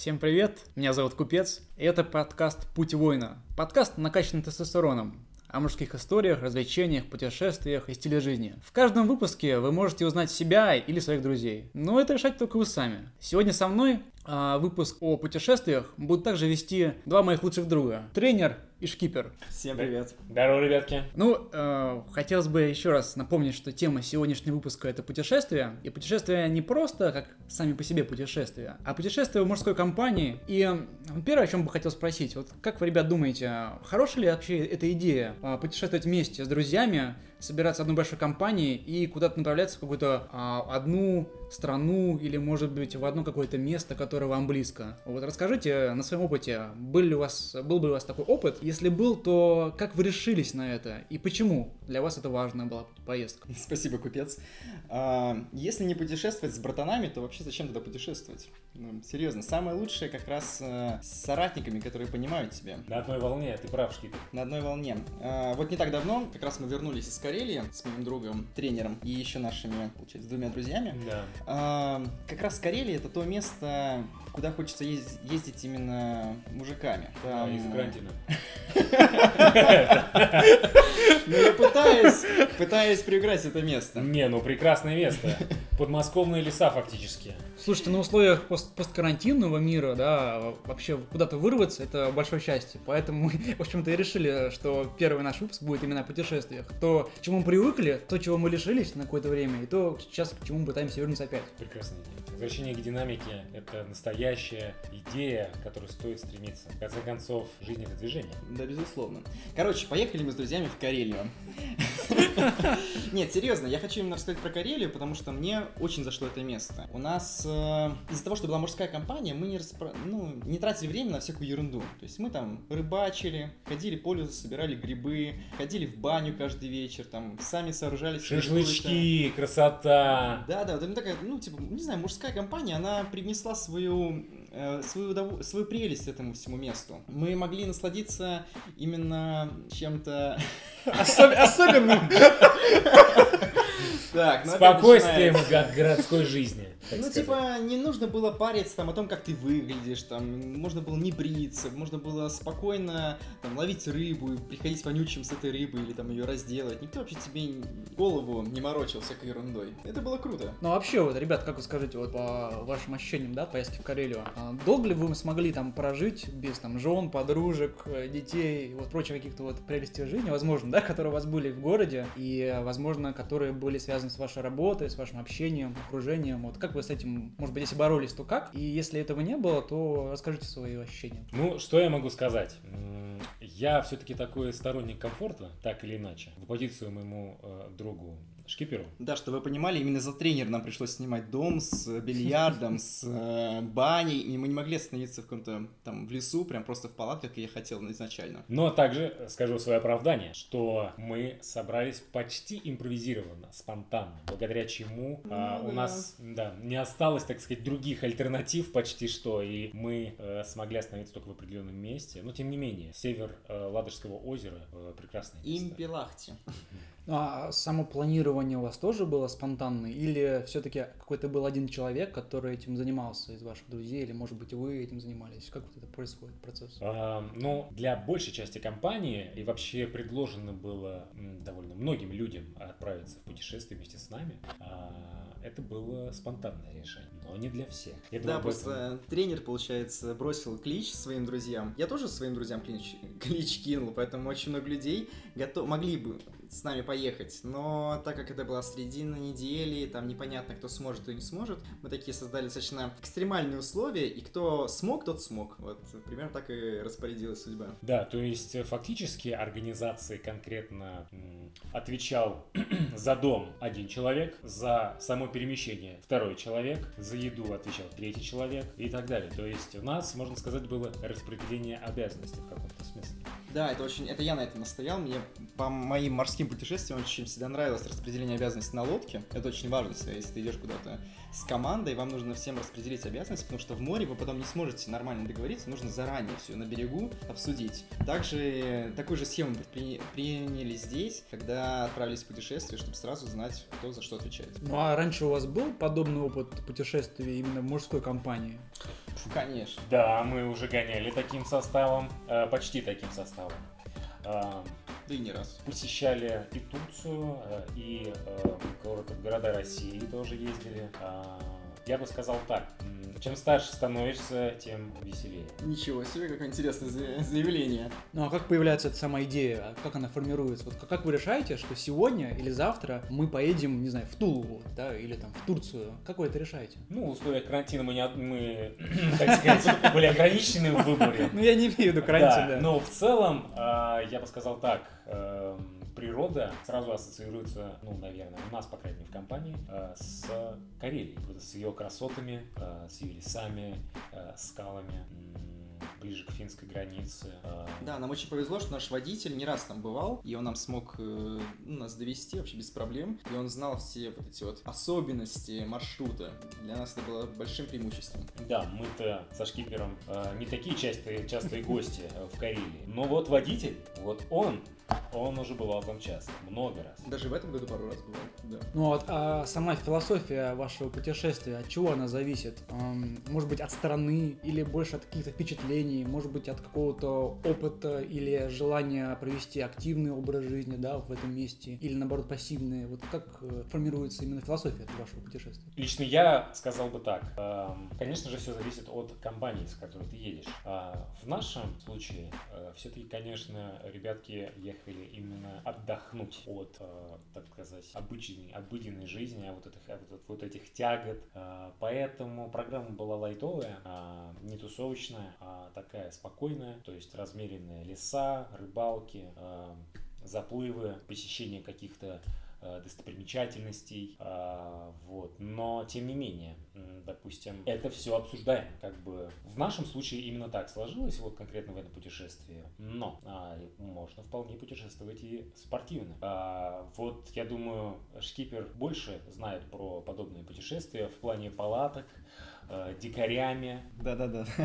Всем привет, меня зовут Купец, и это подкаст «Путь воина». Подкаст накачанный тестостероном о мужских историях, развлечениях, путешествиях и стиле жизни. В каждом выпуске вы можете узнать себя или своих друзей, но это решать только вы сами. Сегодня со мной а, выпуск о путешествиях будут также вести два моих лучших друга. Тренер и шкипер. Всем привет. Здорово, ребятки. Ну, э, хотелось бы еще раз напомнить, что тема сегодняшнего выпуска это путешествия. И путешествия не просто как сами по себе путешествия, а путешествия в мужской компании. И э, первое, о чем бы хотел спросить, вот как вы, ребят, думаете, хорошая ли вообще эта идея э, путешествовать вместе с друзьями, собираться в одной большой компании и куда-то направляться в какую-то а, одну страну или, может быть, в одно какое-то место, которое вам близко. Вот расскажите на своем опыте, был ли у вас, был бы у вас такой опыт? Если был, то как вы решились на это и почему для вас это важная была поездка? Спасибо, купец. А, если не путешествовать с братанами, то вообще зачем тогда путешествовать? Ну, серьезно, самое лучшее как раз э, с соратниками, которые понимают тебя. На одной волне, ты прав, Шкипер. На одной волне. А, вот не так давно, как раз мы вернулись из Карелии с моим другом, тренером и еще нашими, получается, двумя друзьями. Да. А, как раз Карелия это то место, куда хочется ездить, ездить именно мужиками. Да, Там- из Грантина. Ну, я пытаюсь, пытаюсь приуграть это место. Не, ну прекрасное место. Подмосковные леса фактически. Слушайте, на условиях пост посткарантинного мира, да, вообще куда-то вырваться, это большое счастье. Поэтому мы, в общем-то, и решили, что первый наш выпуск будет именно о путешествиях. То, к чему мы привыкли, то, чего мы лишились на какое-то время, и то, сейчас к чему мы пытаемся вернуться опять. Прекрасная идея. Возвращение к динамике – это настоящая идея, к которой стоит стремиться. В конце концов, жизнь – это движение. Да, безусловно. Короче, поехали мы с друзьями в Карелию. Нет, серьезно, я хочу именно рассказать про Карелию, потому что мне очень зашло это место. У нас э, из-за того, что была мужская компания, мы не, распро- ну, не тратили время на всякую ерунду. То есть мы там рыбачили, ходили по лесу, собирали грибы, ходили в баню каждый вечер, там сами сооружали Шашлычки, красота. Да, да, вот именно такая, ну, типа, не знаю, мужская компания, она привнесла свою, э, свою, удов- свою прелесть этому всему месту. Мы могли насладиться именно чем-то... Особенным! Так, ну Спокойствием от городской жизни. Ну, сказать. типа, не нужно было париться там о том, как ты выглядишь, там, можно было не бриться, можно было спокойно там ловить рыбу, и приходить вонючим с этой рыбой или там ее разделывать. Никто вообще тебе голову не морочил всякой ерундой. Это было круто. Ну, а вообще, вот, ребят, как вы скажете, вот по вашим ощущениям, да, поездки в Карелию, а долго ли вы смогли там прожить без там жен, подружек, э, детей, вот прочих каких-то вот прелестей жизни, возможно, да, которые у вас были в городе, и, возможно, которые были связаны с вашей работой, с вашим общением, окружением, вот как вы с этим, может быть, если боролись, то как? И если этого не было, то расскажите свои ощущения. Ну, что я могу сказать? Я все-таки такой сторонник комфорта, так или иначе. В позицию моему э, другу Шкиперу. Да, что вы понимали, именно за тренер нам пришлось снимать дом с э, бильярдом, с э, баней, и мы не могли остановиться в каком-то там в лесу, прям просто в палатках, как я хотел изначально. Но также скажу свое оправдание, что мы собрались почти импровизированно, спонтанно, благодаря чему а, Ну у да. нас да, не осталось, так сказать, других альтернатив почти что, и мы э, смогли остановиться только в определенном месте. Но тем не менее, север э, Ладожского озера э, прекрасное место. Импелахти. А само планирование у вас тоже было спонтанное? Или все-таки какой-то был один человек, который этим занимался из ваших друзей? Или, может быть, вы этим занимались? Как вот это происходит, процесс? А, Ну, для большей части компании и вообще предложено было довольно многим людям отправиться в путешествие вместе с нами. А, Это было спонтанное решение, но не для всех. Я Да, думаю, об этом- просто тренер, получается, бросил клич своим друзьям. Я тоже своим друзьям клич, клич кинул, поэтому очень много людей готов, могли бы с нами поехать. Но так как это была середина недели, там непонятно, кто сможет, кто не сможет, мы такие создали достаточно экстремальные условия, и кто смог, тот смог. Вот примерно так и распорядилась судьба. Да, то есть э, фактически организации конкретно отвечал за дом один человек, за само перемещение второй человек, за еду отвечал третий человек и так далее. То есть у нас, можно сказать, было распределение обязанностей в каком-то смысле. Да, это очень, это я на этом настоял. Мне по моим морским путешествиям очень всегда нравилось распределение обязанностей на лодке. Это очень важно, если ты идешь куда-то с командой, вам нужно всем распределить обязанности, потому что в море вы потом не сможете нормально договориться, нужно заранее все на берегу обсудить. Также такую же схему приняли здесь, когда отправились в путешествие, чтобы сразу знать, кто за что отвечает. Ну а раньше у вас был подобный опыт путешествия именно в мужской компании? Конечно. Да, мы уже гоняли таким составом, э, почти таким составом. Э, Да и не раз. посещали и Турцию, э, и город- города России тоже ездили. А, Я бы сказал так, чем старше становишься, тем веселее. Ничего себе, какое интересное за- заявление. Ну а как появляется эта сама идея? А Как она формируется? Вот как- как вы решаете, что сегодня или завтра мы поедем, не знаю, в Тулу, да, или там в Турцию? Как вы это решаете? Ну, в условиях карантина мы, не, от- мы так сказать, были ограничены в выборе. Ну я не имею в виду карантин, да. Но в целом, а, я бы сказал так, эм, природа сразу ассоциируется, ну, наверное, у нас, по крайней мере, в компании, э, с Карелией, с ее красотами, э, с ее лесами, э, скалами, ближе к финской границе. Да, нам очень повезло, что наш водитель не раз там бывал, и он нам смог ну, нас довести вообще без проблем. И он знал все вот эти вот особенности маршрута. Для нас это было большим преимуществом. Да, мы-то со шкипером не такие частые, частые гости в Карелии. Но вот водитель, вот он, он уже бывал там часто, много раз. Даже в этом году пару раз бывал. Да. Ну вот, а сама философия вашего путешествия, от чего она зависит? Может быть, от страны или больше от каких-то впечатлений, может быть, от какого-то опыта или желания провести активный образ жизни, да, в этом месте, или наоборот пассивный. Вот как э, формируется именно философия вашего путешествия? Лично я сказал бы так. Конечно же, все зависит от компании, с которой ты едешь. А В нашем случае все-таки, конечно, ребятки ехали именно отдохнуть от, э, так сказать, обычной, обыденной жизни, а вот этих, а вот, вот этих тягот. Э, Поэтому программа была лайтовая, а, не тусовочная, а такая спокойная, то есть размеренные леса, рыбалки, э, заплывы, посещение каких-то э, достопримечательностей, а, вот. Но тем не менее, допустим, это все обсуждаем, как бы в нашем случае именно так сложилось, вот конкретно в этом путешествии. Но а, можно вполне путешествовать и спортивно. А, вот я думаю, шкипер больше знает про подобные путешествия в плане палаток, э, дикарями. Да-да-да.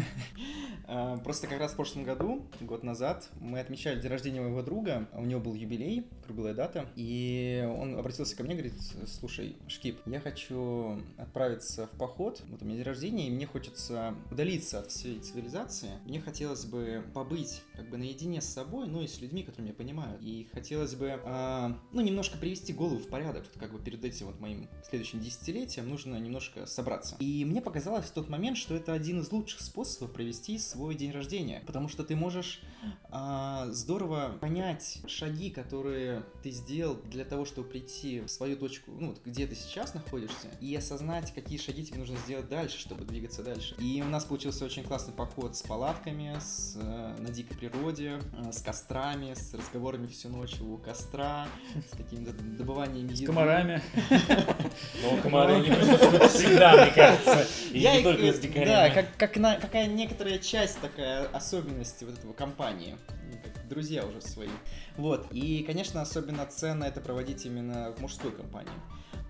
А, Просто как раз в прошлом году, год назад, мы отмечали день рождения моего друга. У него был юбилей, круглая дата. И он обратился ко мне, говорит, слушай, Шкип, я хочу отправиться в поход. Вот у меня день рождения, и мне хочется удалиться от всей цивилизации. Мне хотелось бы побыть как бы наедине с собой, ну и с людьми, которые меня понимают. И хотелось бы, а, ну, немножко привести голову в порядок. Как бы перед этим вот моим следующим десятилетием нужно немножко собраться. И мне показалось в тот момент, что это один из лучших способов провести свой день рождения. Потому что ты можешь а, здорово понять шаги, которые ты сделал для того, чтобы прийти в свою точку, ну, вот где ты сейчас находишься, и осознать, какие шаги тебе нужно сделать дальше, чтобы двигаться дальше. И у нас получился очень классный поход с палатками, с, э, на дикой природе, э, с кострами, с разговорами всю ночь у костра, с какими-то добываниями С еды. комарами. Но комары не присутствуют всегда, мне кажется. И Я не их, только с Да, дикарями. как, как на, какая некоторая часть такая особенности вот этого компании. Ну, друзья уже свои. Вот. И, конечно, особенно ценно это проводить именно в мужской компании.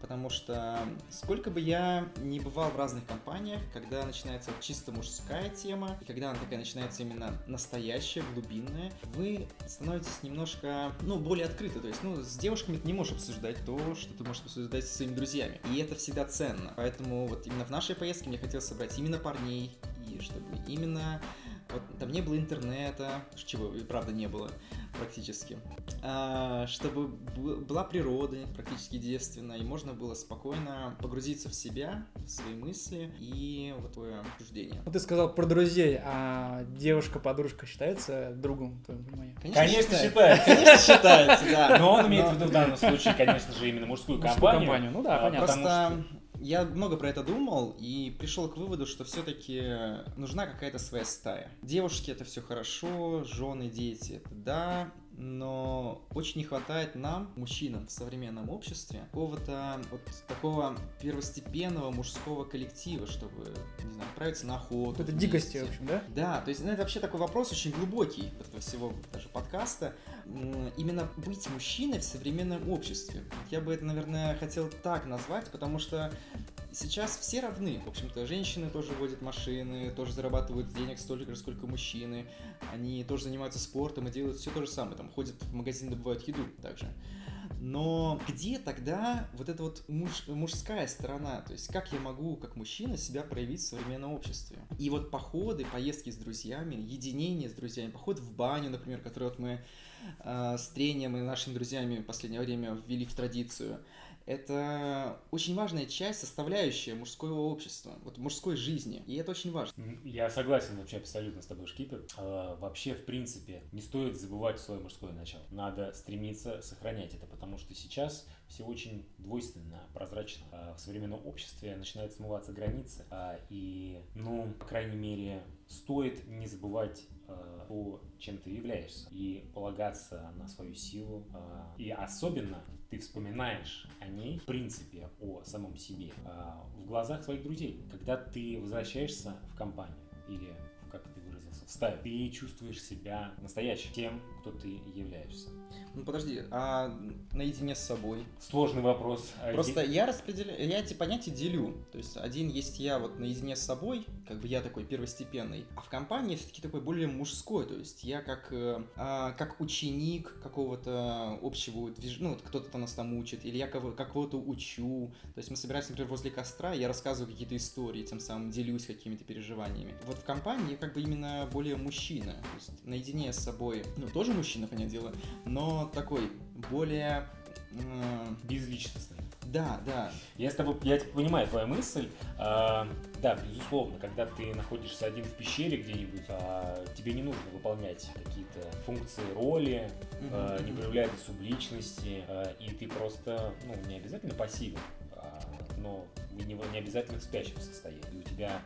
Потому что сколько бы я ни бывал в разных компаниях, когда начинается чисто мужская тема, и когда она такая начинается именно настоящая, глубинная, вы становитесь немножко, ну, более открыты. То есть, ну, с девушками ты не можешь обсуждать то, что ты можешь обсуждать со своими друзьями. И это всегда ценно. Поэтому вот именно в нашей поездке мне хотелось собрать именно парней, и чтобы именно вот там не было интернета, чего и правда не было практически, а, чтобы была природа практически девственная, и можно было спокойно погрузиться в себя, в свои мысли и вот твое суждение. Вот ты сказал про друзей, а девушка-подружка считается другом, в твоем понимании? Конечно, считается. Конечно, считается, да. Но он имеет в виду в данном случае, конечно же, именно мужскую Мужскую компанию. компанию, ну да, А, понятно. Просто я много про это думал и пришел к выводу, что все-таки нужна какая-то своя стая. Девушки это все хорошо, жены, дети это да, но очень не хватает нам, мужчинам в современном обществе, какого-то вот такого первостепенного мужского коллектива, чтобы, не знаю, отправиться на охоту. Это дикости, в общем, да? Да, то есть ну, это вообще такой вопрос очень глубокий этого всего даже подкаста. Именно быть мужчиной в современном обществе. Я бы это, наверное, хотел так назвать, потому что сейчас все равны. В общем-то, женщины тоже водят машины, тоже зарабатывают денег столько же, сколько мужчины. Они тоже занимаются спортом и делают все то же самое. Там ходят в магазин, добывают еду также. Но где тогда вот эта вот муж, мужская сторона? То есть как я могу, как мужчина, себя проявить в современном обществе? И вот походы, поездки с друзьями, единение с друзьями, поход в баню, например, который вот мы э, с трением и нашими друзьями в последнее время ввели в традицию – это очень важная часть, составляющая мужского общества, вот мужской жизни, и это очень важно. Я согласен вообще абсолютно с тобой, Шкипер. А, вообще, в принципе, не стоит забывать свое мужское начало. Надо стремиться сохранять это, потому что сейчас все очень двойственно, прозрачно. А в современном обществе начинают смываться границы, а, и, ну, по крайней мере, стоит не забывать а, то, чем ты являешься, и полагаться на свою силу. И особенно ты вспоминаешь о ней, в принципе, о самом себе, в глазах своих друзей, когда ты возвращаешься в компанию или как ты стаю, ты чувствуешь себя настоящим, тем, кто ты являешься. Ну подожди, а наедине с собой? Сложный вопрос. А Просто я распределяю, я эти понятия делю. То есть один есть я вот наедине с собой, как бы я такой первостепенный, а в компании все-таки такой более мужской. То есть я как, э, а, как ученик какого-то общего движения, ну вот кто-то нас там учит, или я кого-то учу. То есть мы собираемся, например, возле костра, я рассказываю какие-то истории, тем самым делюсь какими-то переживаниями. Вот в компании я как бы именно более мужчина. То есть наедине с собой, ну тоже мужчина, понятное дело, но такой более... Э... Безличностный. Да, да. Я с тобой, я понимаю твою мысль. А, да, безусловно, когда ты находишься один в пещере где-нибудь, а, тебе не нужно выполнять какие-то функции роли, mm-hmm. а, не проявлять субличности, а, и ты просто, ну, не обязательно пассивен, а, но не, не обязательно в спящем состоянии. И у тебя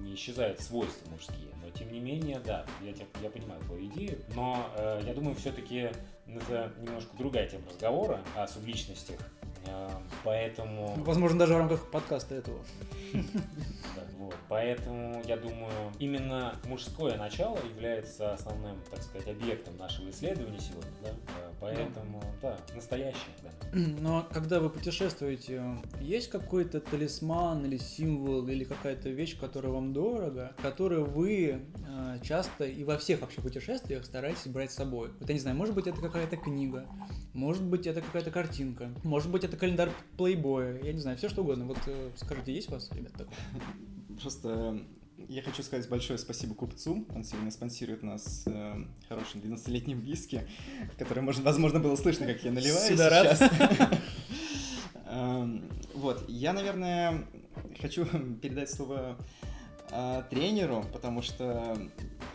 не исчезают свойства мужские. Тем не менее, да, я, я понимаю твою идею, но э, я думаю, все-таки это немножко другая тема разговора о субличностях, э, поэтому... Возможно, даже в рамках подкаста этого. Вот. Поэтому, я думаю, именно мужское начало является основным, так сказать, объектом нашего исследования сегодня, да? Э, поэтому, да, да настоящее, да. Но когда вы путешествуете, есть какой-то талисман или символ или какая-то вещь, которая вам дорого, которую вы э, часто и во всех вообще путешествиях стараетесь брать с собой? Вот я не знаю, может быть это какая-то книга, может быть это какая-то картинка, может быть это календарь плейбоя, я не знаю, все что угодно. Вот э, скажите, есть у вас, ребят, такое? Просто я хочу сказать большое спасибо купцу. Он сегодня спонсирует нас э, хорошим 12-летним виски, который, может, возможно, было слышно, как я наливаю Сюда сейчас. Эм, вот, я, наверное, хочу передать слово э, тренеру, потому что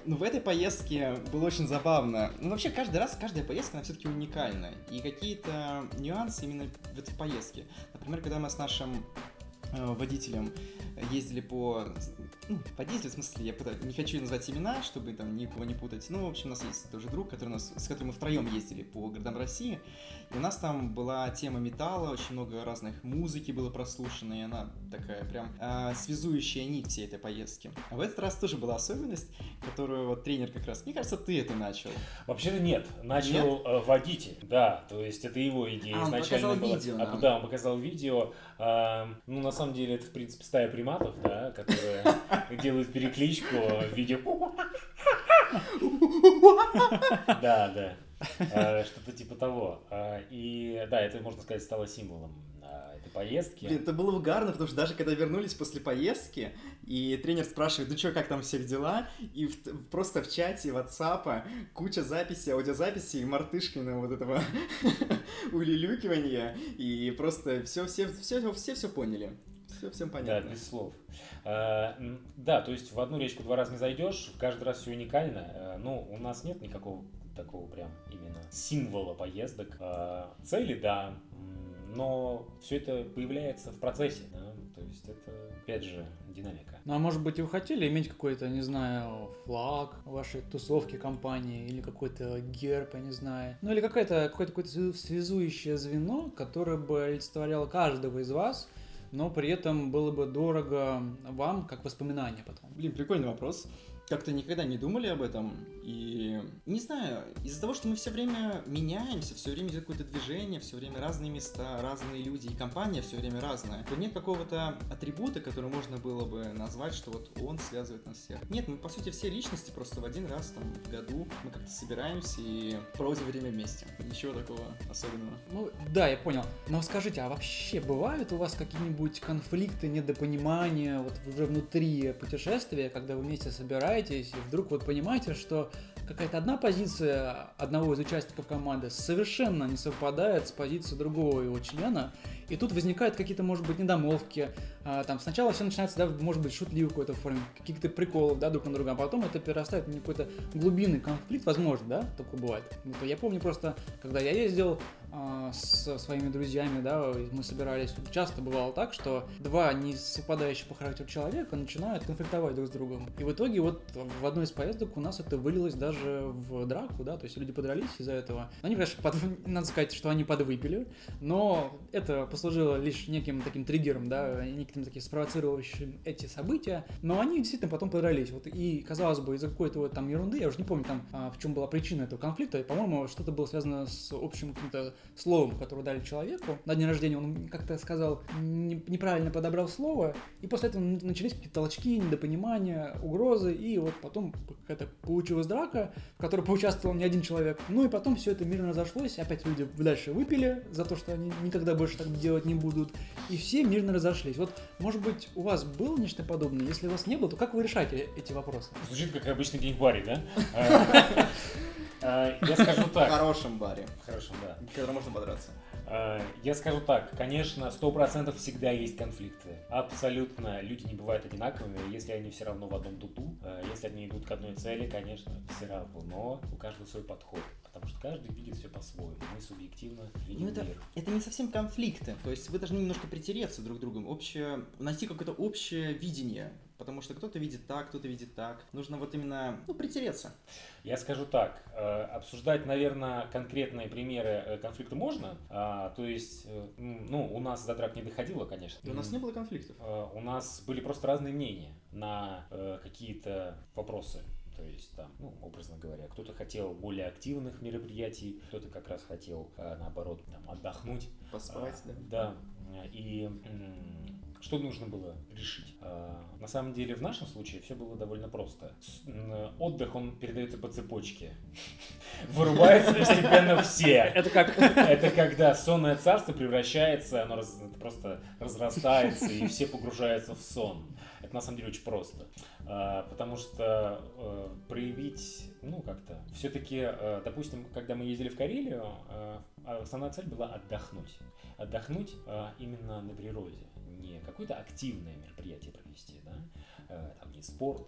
ну, в этой поездке было очень забавно. Ну, вообще, каждый раз, каждая поездка, она все-таки уникальна. И какие-то нюансы именно в этой поездке. Например, когда мы с нашим э, водителем ездили по... Ну, по в смысле, я пытаюсь, не хочу назвать имена, чтобы там никого не путать. Ну, в общем, у нас есть тоже друг, который у нас, с которым мы втроем ездили по городам России. И у нас там была тема металла, очень много разных музыки было прослушано, и она такая прям э, связующая нить всей этой поездки. А в этот раз тоже была особенность, которую вот тренер как раз... Мне кажется, ты это начал. Вообще-то нет. Начал нет? Э, водитель, да. То есть это его идея а, изначально он показал была. видео. А, да, он показал видео. А, ну, на самом деле, это, в принципе, стая приматов, да, которые делают перекличку в виде... Да, да. А, что-то типа того. А, и да, это, можно сказать, стало символом этой поездки. Блин, это было угарно, потому что даже когда вернулись после поездки, и тренер спрашивает, ну что, как там всех дела, и в, просто в чате WhatsApp куча записей, аудиозаписей Мартышкина вот этого улюлюкивания, и просто все, все, все, все, все поняли. Все всем понятно. Да, без слов. А, да, то есть в одну речку два раза не зайдешь, каждый раз все уникально. А, ну, у нас нет никакого такого прям именно символа поездок. А, цели, да, но все это появляется в процессе, да, то есть это, опять же, динамика. Ну, а может быть, вы хотели иметь какой-то, не знаю, флаг вашей тусовки компании, или какой-то герб, я не знаю, ну, или какое-то какое-то какое связующее звено, которое бы олицетворяло каждого из вас, но при этом было бы дорого вам, как воспоминание потом. Блин, прикольный вопрос как-то никогда не думали об этом. И не знаю, из-за того, что мы все время меняемся, все время идет какое-то движение, все время разные места, разные люди, и компания все время разная, то нет какого-то атрибута, который можно было бы назвать, что вот он связывает нас всех. Нет, мы по сути все личности просто в один раз там в году мы как-то собираемся и проводим время вместе. Ничего такого особенного. Ну да, я понял. Но скажите, а вообще бывают у вас какие-нибудь конфликты, недопонимания вот уже внутри путешествия, когда вы вместе собираетесь? Собираетесь, и вдруг вот понимаете, что какая-то одна позиция одного из участников команды совершенно не совпадает с позицией другого его члена, и тут возникают какие-то, может быть, недомолвки. А, там сначала все начинается, да, может быть, шутливо какой-то форме, каких-то приколов, да, друг на друга, а потом это перерастает в какой-то глубинный конфликт, возможно, да, такое бывает. Ну, я помню просто, когда я ездил со своими друзьями, да, мы собирались, часто бывало так, что два не совпадающих по характеру человека начинают конфликтовать друг с другом. И в итоге вот в одной из поездок у нас это вылилось даже в драку, да, то есть люди подрались из-за этого. Они, конечно, под... надо сказать, что они подвыпили, но это послужило лишь неким таким триггером, да, неким таким спровоцировавшим эти события, но они действительно потом подрались. Вот и, казалось бы, из-за какой-то вот там ерунды, я уже не помню там, а, в чем была причина этого конфликта, по-моему, что-то было связано с общим каким-то словом, которое дали человеку. На день рождения он как-то сказал, не, неправильно подобрал слово, и после этого начались какие-то толчки, недопонимания, угрозы, и вот потом какая-то получилась драка, в которой поучаствовал не один человек. Ну и потом все это мирно разошлось, опять люди дальше выпили за то, что они никогда больше так делать не будут, и все мирно разошлись. Вот, может быть, у вас было нечто подобное? Если у вас не было, то как вы решаете эти вопросы? Звучит как обычный день в баре, да? А, я скажу так. В хорошем баре. В хорошем, да. В котором можно подраться. А, я скажу так, конечно, сто процентов всегда есть конфликты. Абсолютно люди не бывают одинаковыми, если они все равно в одном туту, а, если они идут к одной цели, конечно, все равно, но у каждого свой подход потому что каждый видит все по-своему. Мы субъективно видим ну, это, мир. Это не совсем конфликты, то есть вы должны немножко притереться друг к другу, общее, найти какое-то общее видение, потому что кто-то видит так, кто-то видит так. Нужно вот именно, ну, притереться. Я скажу так, э, обсуждать, наверное, конкретные примеры э, конфликта можно, а, то есть, э, ну, у нас до драк не доходило, конечно. И у нас не было конфликтов. У нас были просто разные мнения на какие-то вопросы. То есть там, ну, образно говоря, кто-то хотел более активных мероприятий, кто-то как раз хотел, наоборот, там, отдохнуть. Поспать, а, да? Да. И что нужно было решить? А, на самом деле, в нашем случае все было довольно просто. Отдых, он передается по цепочке. Вырубаются постепенно все. Это как? Это когда сонное царство превращается, оно просто разрастается, и все погружаются в сон. Это на самом деле очень просто. А, потому что э, проявить, ну как-то, все-таки, э, допустим, когда мы ездили в Карелию, э, основная цель была отдохнуть. Отдохнуть именно на природе, не какое-то активное мероприятие провести, да, там не спорт,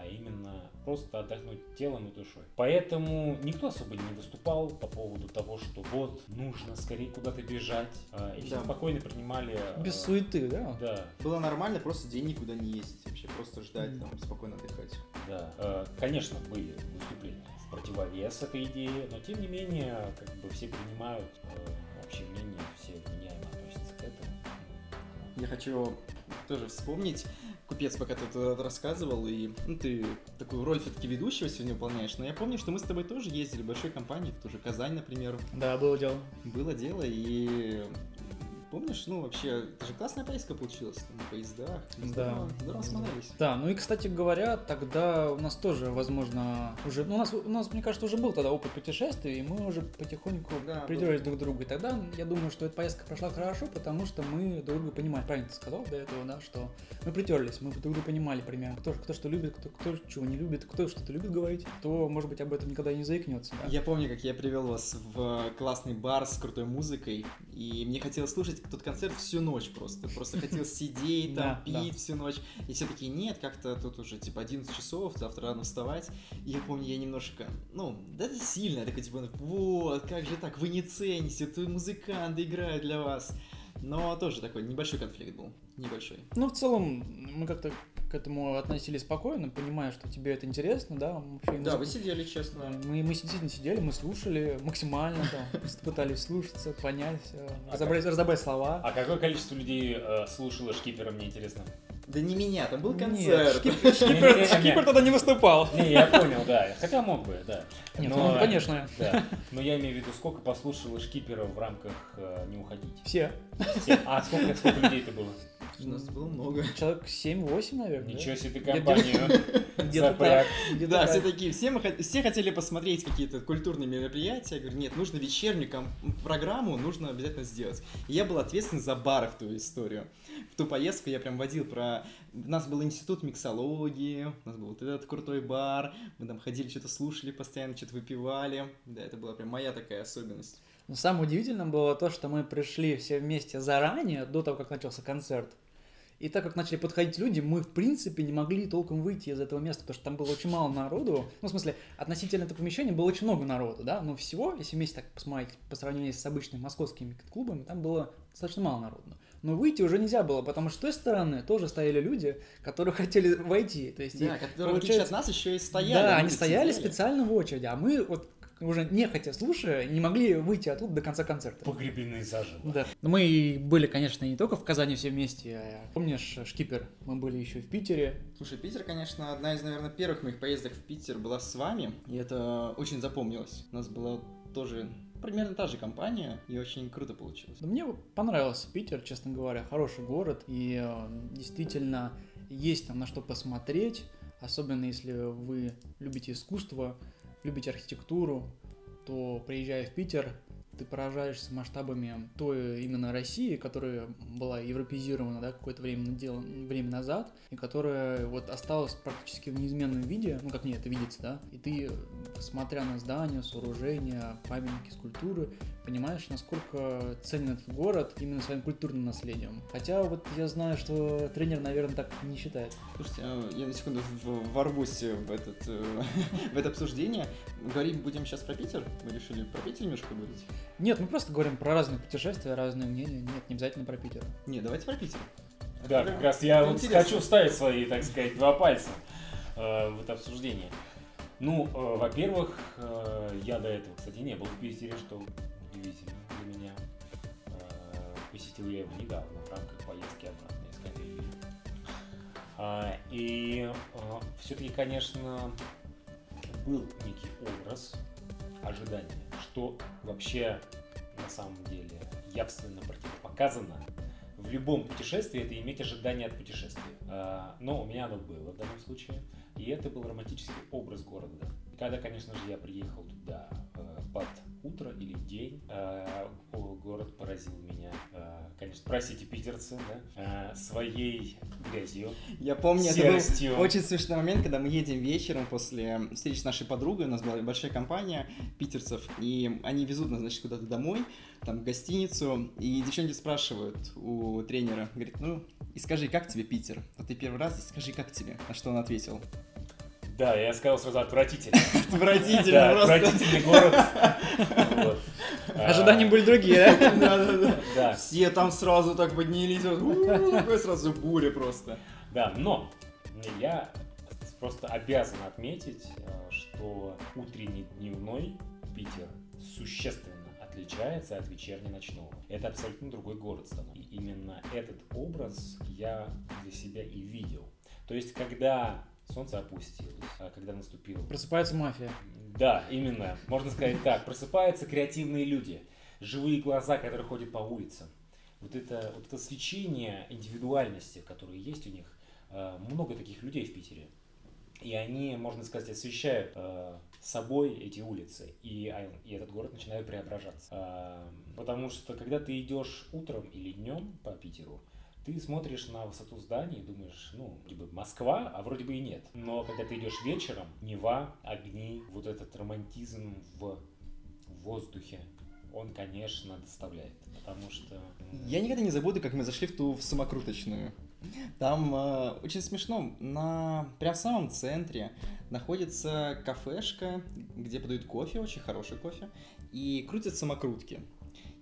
а именно просто отдохнуть телом и душой. Поэтому никто особо не выступал по поводу того, что вот нужно скорее куда-то бежать, а, и все да. спокойно принимали. А, Без суеты, да? Да. Было нормально просто день никуда не ездить, вообще просто ждать, там, спокойно отдыхать. Да, а, конечно, были выступления в противовес этой идее, но тем не менее, как бы все принимают общее мнение, все этому. Я хочу тоже вспомнить купец, пока ты тут рассказывал, и ну, ты такую роль все-таки ведущего сегодня выполняешь. Но я помню, что мы с тобой тоже ездили в большой компании, в ту же Казань, например. Да, было дело. Было дело, и Помнишь, ну вообще, это же классная поездка получилась, там, на поездах. Да. Здорово смотрелись. Да, ну и, кстати говоря, тогда у нас тоже, возможно, уже, ну у нас, у нас, мне кажется, уже был тогда опыт путешествий, и мы уже потихоньку да, придерживались друг к другу. И тогда я думаю, что эта поездка прошла хорошо, потому что мы друг друга понимали. Правильно ты сказал до этого, да, что мы притерлись, мы друг друга понимали примерно, кто, кто что любит, кто, кто чего не любит, кто что-то любит говорить, кто, может быть, об этом никогда не заикнется. Да? Я помню, как я привел вас в классный бар с крутой музыкой, и мне хотелось слушать тот концерт всю ночь просто. Просто хотел сидеть там, пить всю ночь. И все такие, нет, как-то тут уже типа 11 часов, завтра рано вставать. И я помню, я немножко, ну, да это сильно, я такой типа, вот, как же так, вы не цените, тут музыканты играют для вас. Но тоже такой небольшой конфликт был, небольшой. Ну, в целом, мы как-то к этому относились спокойно, понимая, что тебе это интересно, да. Вообще, Да, мы- вы сидели, честно. мы, мы действительно сидели, мы слушали максимально, там, пытались слушаться, понять, э, А разобрать, разобрать слова. А какое количество людей э, слушало шкипера, мне интересно? Да не меня, там был концерт. Шкипер тогда не выступал. Не, я понял, да. Хотя мог бы, да. Нет, Но- ну, конечно, Да. Но я имею в виду, сколько послушало шкипера в рамках э, «Не уходить». все. Все. А сколько, сколько людей это было? У нас было много. Человек 7-8, наверное. Ничего себе Где-то- компанию Где-то запряг. так. Где-то Да, так. все такие, все, мы, все хотели посмотреть какие-то культурные мероприятия. Я говорю, нет, нужно вечернюю программу, нужно обязательно сделать. И я был ответственен за бары в ту историю. В ту поездку я прям водил про... У нас был институт миксологии, у нас был вот этот крутой бар, мы там ходили, что-то слушали постоянно, что-то выпивали. Да, это была прям моя такая особенность. Но самое удивительное было то, что мы пришли все вместе заранее, до того, как начался концерт. И так как начали подходить люди, мы, в принципе, не могли толком выйти из этого места, потому что там было очень мало народу. Ну, в смысле, относительно этого помещения было очень много народу, да, но всего, если вместе так посмотреть по сравнению с обычными московскими клубами, там было достаточно мало народу. Но выйти уже нельзя было, потому что с той стороны тоже стояли люди, которые хотели войти. То есть, и Да, которые, в отличие от получается- нас, еще и стояли. да, они стояли сидели. специально в очереди, а мы вот уже нехотя слушая, не могли выйти оттуда до конца концерта. Погребены заживо. Да. Мы были, конечно, не только в Казани все вместе. а Помнишь, Шкипер? Мы были еще в Питере. Слушай, Питер, конечно, одна из, наверное, первых моих поездок в Питер была с вами, и это очень запомнилось. У нас была тоже примерно та же компания, и очень круто получилось. Но мне понравился Питер, честно говоря. Хороший город, и э, действительно есть там на что посмотреть. Особенно если вы любите искусство, любите архитектуру, то приезжая в Питер, ты поражаешься масштабами той именно России, которая была европеизирована да, какое-то время, время назад, и которая вот осталась практически в неизменном виде, ну как мне это видится, да, и ты, смотря на здания, сооружения, памятники, скульптуры, понимаешь, насколько ценен этот город именно своим культурным наследием. Хотя вот я знаю, что тренер, наверное, так не считает. Слушайте, а, я на секунду в- ворвусь в, этот, э, в это обсуждение. Говорить будем сейчас про Питер? Мы решили про Питер немножко поговорить? Нет, мы просто говорим про разные путешествия, разные мнения. Нет, не обязательно про Питер. Не, давайте про Питер. Да, как раз я вот хочу вставить свои, так сказать, два пальца э, в это обсуждение. Ну, э, во-первых, э, я до этого, кстати, не был в Питере, что удивительно для меня. Э, Посетил я его недавно в рамках поездки обратно из Карелии. А, И все-таки, конечно, был некий образ ожидания, что вообще на самом деле явственно противопоказано в любом путешествии это иметь ожидание от путешествия. А, Но у меня оно было в данном случае. И это был романтический образ города. Когда, конечно же, я приехал туда э, под утро или день, э, город поразил меня, э, конечно, простите, питерцы, да, своей грязью, Я помню, это был серостью. очень смешной момент, когда мы едем вечером после встречи с нашей подругой, у нас была большая компания питерцев, и они везут нас, значит, куда-то домой, там, в гостиницу, и девчонки спрашивают у тренера, говорит, ну, и скажи, как тебе Питер? Вот ты первый раз, и скажи, как тебе? На что он ответил? Да, я сказал сразу отвратительно. Отвратительно просто. отвратительный город. Ожидания были другие, да? Да, Все там сразу так поднялись, такой сразу буря просто. Да, но я просто обязан отметить, э, что утренний дневной Питер существенно отличается от вечерне-ночного. Это абсолютно другой город становится. И именно этот образ я для себя и видел. То есть, когда солнце опустилось, а когда наступил Просыпается мафия. да, именно. Можно сказать так. Просыпаются креативные люди, живые глаза, которые ходят по улицам. Вот это, вот это свечение индивидуальности, которые есть у них, э, много таких людей в Питере. И они, можно сказать, освещают э, собой эти улицы, и, а, и этот город начинает преображаться. Э, потому что когда ты идешь утром или днем по Питеру, ты смотришь на высоту зданий и думаешь, ну, вроде бы Москва, а вроде бы и нет. Но когда ты идешь вечером, Нева, огни, вот этот романтизм в воздухе, он, конечно, доставляет. Потому что... Я никогда не забуду, как мы зашли в ту в самокруточную. Там э, очень смешно, на прям в самом центре находится кафешка, где подают кофе, очень хороший кофе, и крутят самокрутки.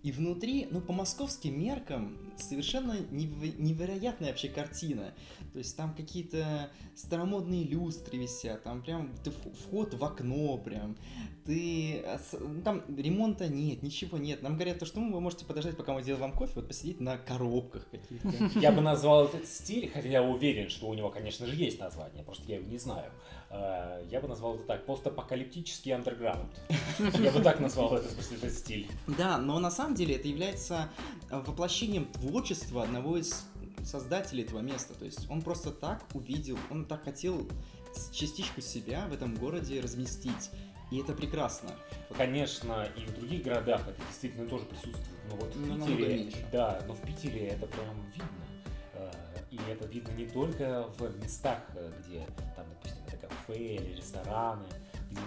И внутри, ну, по московским меркам, совершенно нев- невероятная вообще картина. То есть там какие-то старомодные люстры висят, там прям ты вход в окно прям. Ты... А ну, там ремонта нет, ничего нет. Нам говорят, то, что ну, вы можете подождать, пока мы сделаем вам кофе, вот посидеть на коробках каких-то. Я бы назвал этот стиль, хотя я уверен, что у него, конечно же, есть название, просто я его не знаю. А, я бы назвал это так, постапокалиптический андерграунд. Я бы так назвал этот, этот стиль. Да, но на самом деле это является э, воплощением творчества одного из создателей этого места. То есть он просто так увидел, он так хотел частичку себя в этом городе разместить. И это прекрасно. Конечно, и в других городах это действительно тоже присутствует. Но вот в ну, Питере, да, но в Питере это прям видно. Э, и это видно не только в местах, э, где там, допустим, это кафе или рестораны, где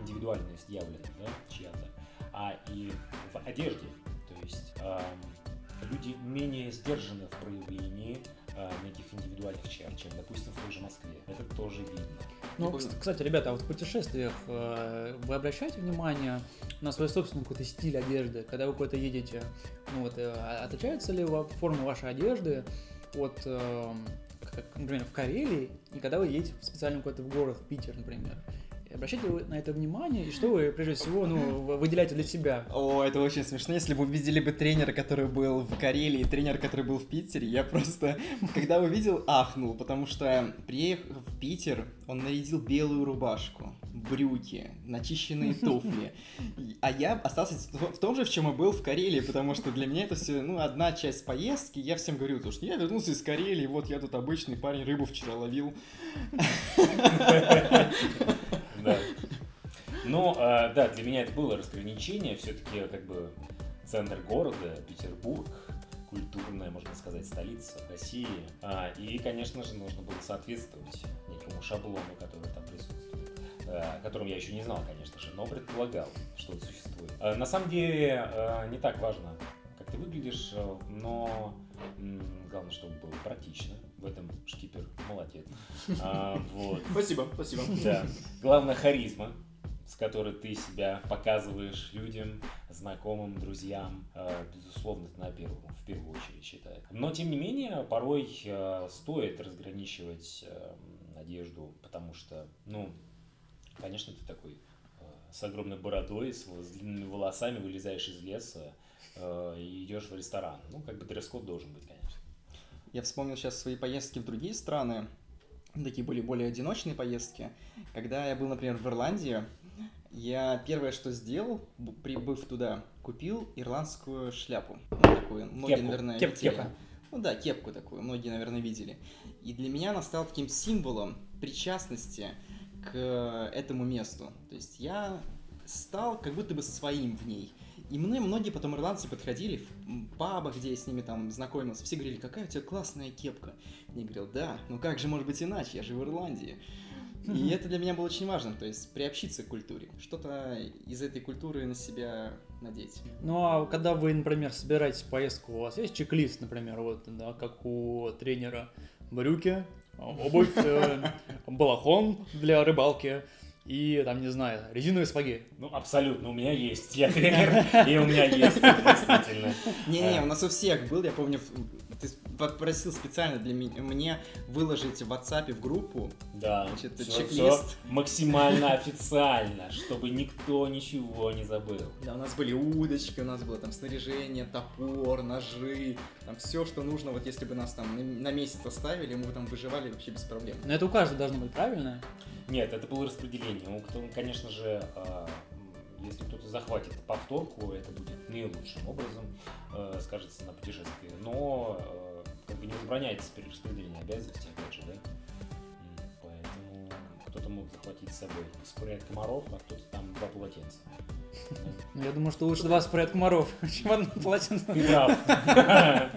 индивидуальность явлена, да, чья-то, а и в одежде. То есть эм, люди менее сдержаны в проявлении э, неких индивидуальных черт, чем, допустим, в той же Москве. Это тоже видно. Ну, кстати, ребята, а вот в путешествиях э, вы обращаете внимание на свой собственный какой-то стиль одежды, когда вы куда-то едете? Ну вот, э, отличается ли форма вашей одежды от, э, например, в Карелии, и когда вы едете специально куда-то в город, в Питер, например? Обращайте на это внимание, и что вы, прежде всего, ну, выделяете для себя? О, это очень смешно. Если бы увидели бы тренера, который был в Карелии, и тренер, который был в Питере, я просто, когда увидел, ахнул, потому что, приехав в Питер, он нарядил белую рубашку, брюки, начищенные туфли. А я остался в том же, в чем и был в Карелии, потому что для меня это все, ну, одна часть поездки. Я всем говорю, то, что я вернулся из Карелии, вот я тут обычный парень, рыбу вчера ловил. Да. Но, э, да, для меня это было разграничение. Все-таки, как бы, центр города, Петербург, культурная, можно сказать, столица России. А, и, конечно же, нужно было соответствовать некому шаблону, который там присутствует, о котором я еще не знал, конечно же, но предполагал, что он существует. А, на самом деле, не так важно, как ты выглядишь, но главное, чтобы было практично, в этом шкипер молодец. А, вот. Спасибо, спасибо. Да. Главное харизма, с которой ты себя показываешь людям, знакомым, друзьям, а, безусловно, это на первую, в первую очередь считаю. Но, тем не менее, порой а, стоит разграничивать одежду, потому что, ну, конечно, ты такой с огромной бородой, с, с длинными волосами вылезаешь из леса и идешь в ресторан. Ну, как бы дресс-код должен быть, конечно. Я вспомнил сейчас свои поездки в другие страны, такие были более одиночные поездки. Когда я был, например, в Ирландии, я первое, что сделал, прибыв туда, купил ирландскую шляпу. Ну, такую, многие, кепку. наверное, Кеп, видели. Кепка. Ну да, кепку такую, многие, наверное, видели. И для меня она стала таким символом причастности к этому месту. То есть я стал как будто бы своим в ней. И мне многие потом ирландцы подходили в пабах, где я с ними там знакомился, все говорили, какая у тебя классная кепка. Я говорил, да, ну как же может быть иначе, я же в Ирландии. И это для меня было очень важно, то есть приобщиться к культуре, что-то из этой культуры на себя надеть. Ну а когда вы, например, собираетесь в поездку, у вас есть чек-лист, например, вот, да, как у тренера, брюки, обувь, э, балахон для рыбалки, и, там, не знаю, резиновые сапоги. Ну, абсолютно, у меня есть. Я тренер, и у меня есть, действительно. Не-не, у нас у всех был, я помню, ты попросил специально для меня мне выложить в WhatsApp в группу да, значит, все, чек-лист. Все максимально официально, чтобы никто ничего не забыл. Да, у нас были удочки, у нас было там снаряжение, топор, ножи, там все, что нужно, вот если бы нас там на, на месяц оставили, мы бы там выживали вообще без проблем. Но это у каждого должно быть правильно? Нет, это было распределение. Ну, кто, конечно же, а, если кто-то захватит повторку, это будет не лучшим образом э, скажется на путешествии. Но э, как бы не возбраняется перераспределение обязанностей, опять же, да. Поэтому кто-то мог захватить с собой спрей от комаров, а кто-то там два полотенца. Ну, я думаю, что лучше два спрей от комаров, чем одно полотенце. Ты прав.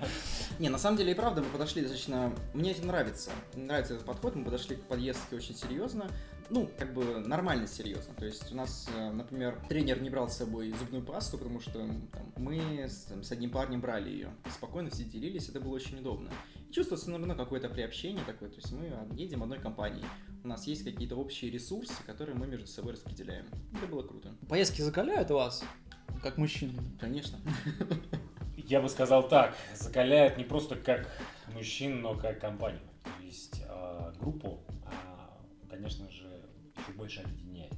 Не, на самом деле и правда мы подошли достаточно... Мне это нравится. Мне нравится этот подход. Мы подошли к подъездке очень серьезно. Ну, как бы нормально серьезно. То есть у нас, э, например, тренер не брал с собой зубную пасту, потому что там, мы с, там, с одним парнем брали ее. Спокойно все делились, это было очень удобно. И чувствуется, наверное, какое-то приобщение такое. То есть мы едем одной компанией. У нас есть какие-то общие ресурсы, которые мы между собой распределяем. Это было круто. Поездки закаляют у вас? как мужчина. Конечно. Я бы сказал так, закаляет не просто как мужчин, но как компанию. То есть э, группу, э, конечно же, еще больше объединяет.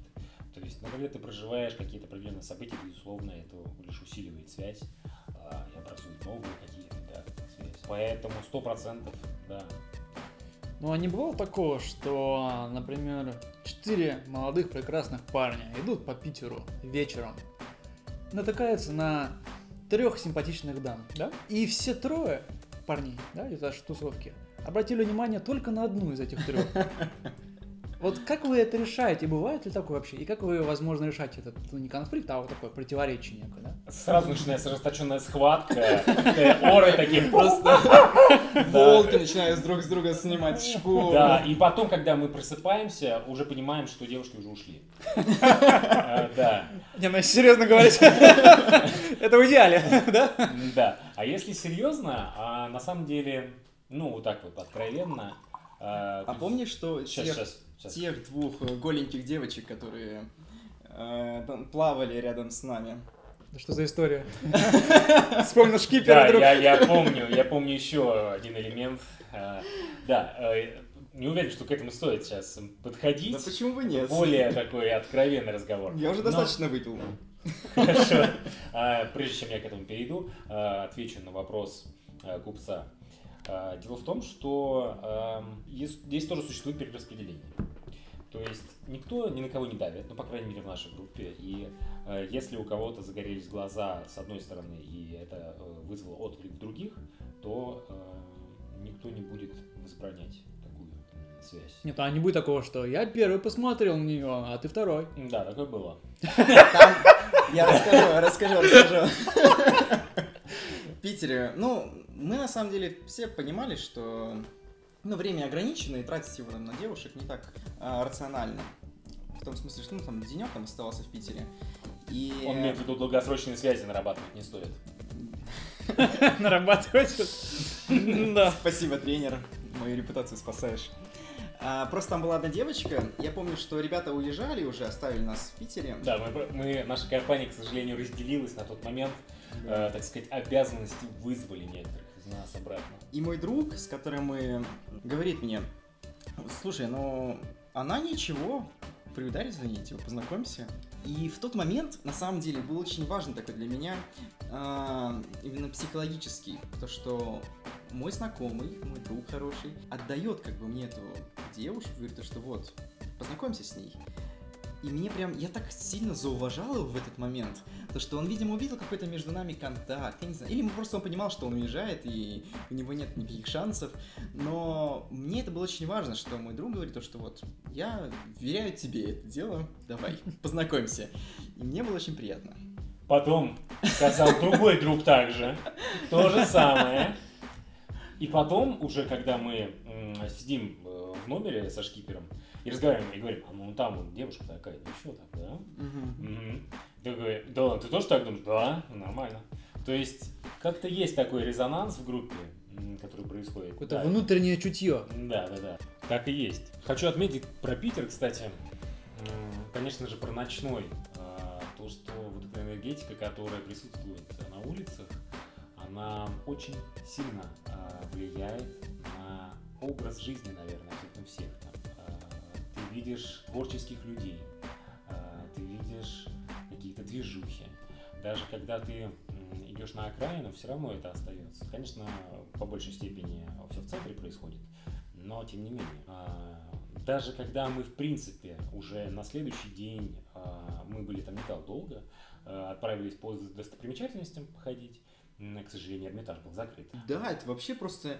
То есть, ну, когда ты проживаешь какие-то определенные события, безусловно, это лишь усиливает связь э, и образует новые какие-то да, связи. Поэтому сто процентов, да. Ну, а не бывало такого, что, например, четыре молодых прекрасных парня идут по Питеру вечером, натыкаются на трех симпатичных дам, да? И все трое парней, да, из вашей тусовки, обратили внимание только на одну из этих трех. Вот как вы это решаете? Бывает ли такое вообще? И как вы, возможно, решаете этот, ну, не конфликт, а вот такое противоречие некое, да? Сразу начинается расточенная схватка, э, оры такие Просто волки начинают друг с друга снимать шкуру. Да, и потом, когда мы просыпаемся, уже понимаем, что девушки уже ушли. Э, Да, Не, ну если серьезно говорить, это в идеале, да? да. А если серьезно, а на самом деле, ну, вот так вот, откровенно. А помнишь, что Сейчас, сейчас, сейчас. тех двух э, голеньких девочек, которые э, плавали рядом с нами? Да что за история? Вспомнил шкипера Да, вдруг. я, я помню, я помню еще один элемент. Э, Да, э, не уверен, что к этому стоит сейчас Да подходить. почему бы нет? Более такой откровенный разговор. Я уже Но- достаточно выпил. Хорошо. Прежде чем я к этому перейду, отвечу на вопрос купца. А, Дело в том, что есть- здесь тоже существует перераспределение. То есть никто ни на кого не давит, ну, по крайней мере, в нашей группе. И э, если у кого-то загорелись глаза с одной стороны, и это э, вызвало отклик в других, то э, никто не будет возбранять такую связь. Нет, а не будет такого, что я первый посмотрел на нее, а ты второй. Да, такое было. Я расскажу, расскажу, расскажу. В Питере, ну, мы на самом деле все понимали, что ну, время ограничено, и тратить его там, на девушек не так а, рационально. В том смысле, что ну, там денек там оставался в Питере. И... Он имеет в виду долгосрочные связи нарабатывать не стоит. Нарабатывать. Да. Спасибо, тренер. Мою репутацию спасаешь. А, просто там была одна девочка. Я помню, что ребята уезжали уже, оставили нас в Питере. Да, мы, мы- наша компания, к сожалению, разделилась на тот момент. Э, так сказать, обязанности вызвали некоторых из нас обратно. И мой друг, с которым мы говорит мне, слушай, ну она ничего, приударь за ней, типа, познакомься. И в тот момент, на самом деле, был очень важный такой для меня, а, именно психологический, то, что мой знакомый, мой друг хороший, отдает как бы мне эту девушку, говорит, то, что вот, познакомься с ней. И мне прям, я так сильно зауважал его в этот момент, то что он, видимо, увидел какой-то между нами контакт, я не знаю, или просто он понимал, что он уезжает, и у него нет никаких шансов, но мне это было очень важно, что мой друг говорит то, что вот, я веряю тебе это дело, давай, познакомься. И мне было очень приятно. Потом сказал другой друг также. То же самое. И потом, уже когда мы сидим э, в номере со шкипером и разговариваем, и говорим, а ну там вот девушка такая, ну что так, да? Мгм. Такой, да, ты тоже так думаешь? Да, нормально. То есть, как-то есть такой резонанс в группе, который происходит. Какое-то Да. внутреннее чутье. Да, да, да. Так и есть. Хочу отметить про Питер, кстати, конечно же, про ночной. А, То, что вот эта энергетика, которая присутствует на улицах, она очень сильно а, влияет на образ жизни, наверное, абсолютно всех. там. А, Ты видишь творческих людей, ты видишь движухи. Даже когда ты идешь на окраину, все равно это остается. Конечно, по большей степени все в центре происходит, но тем не менее. а, Даже когда мы, в принципе, уже на следующий день, а, мы были там не так долго, а, отправились по достопримечательностям походить, к сожалению, Эрмитаж был закрыт. Да, это вообще просто...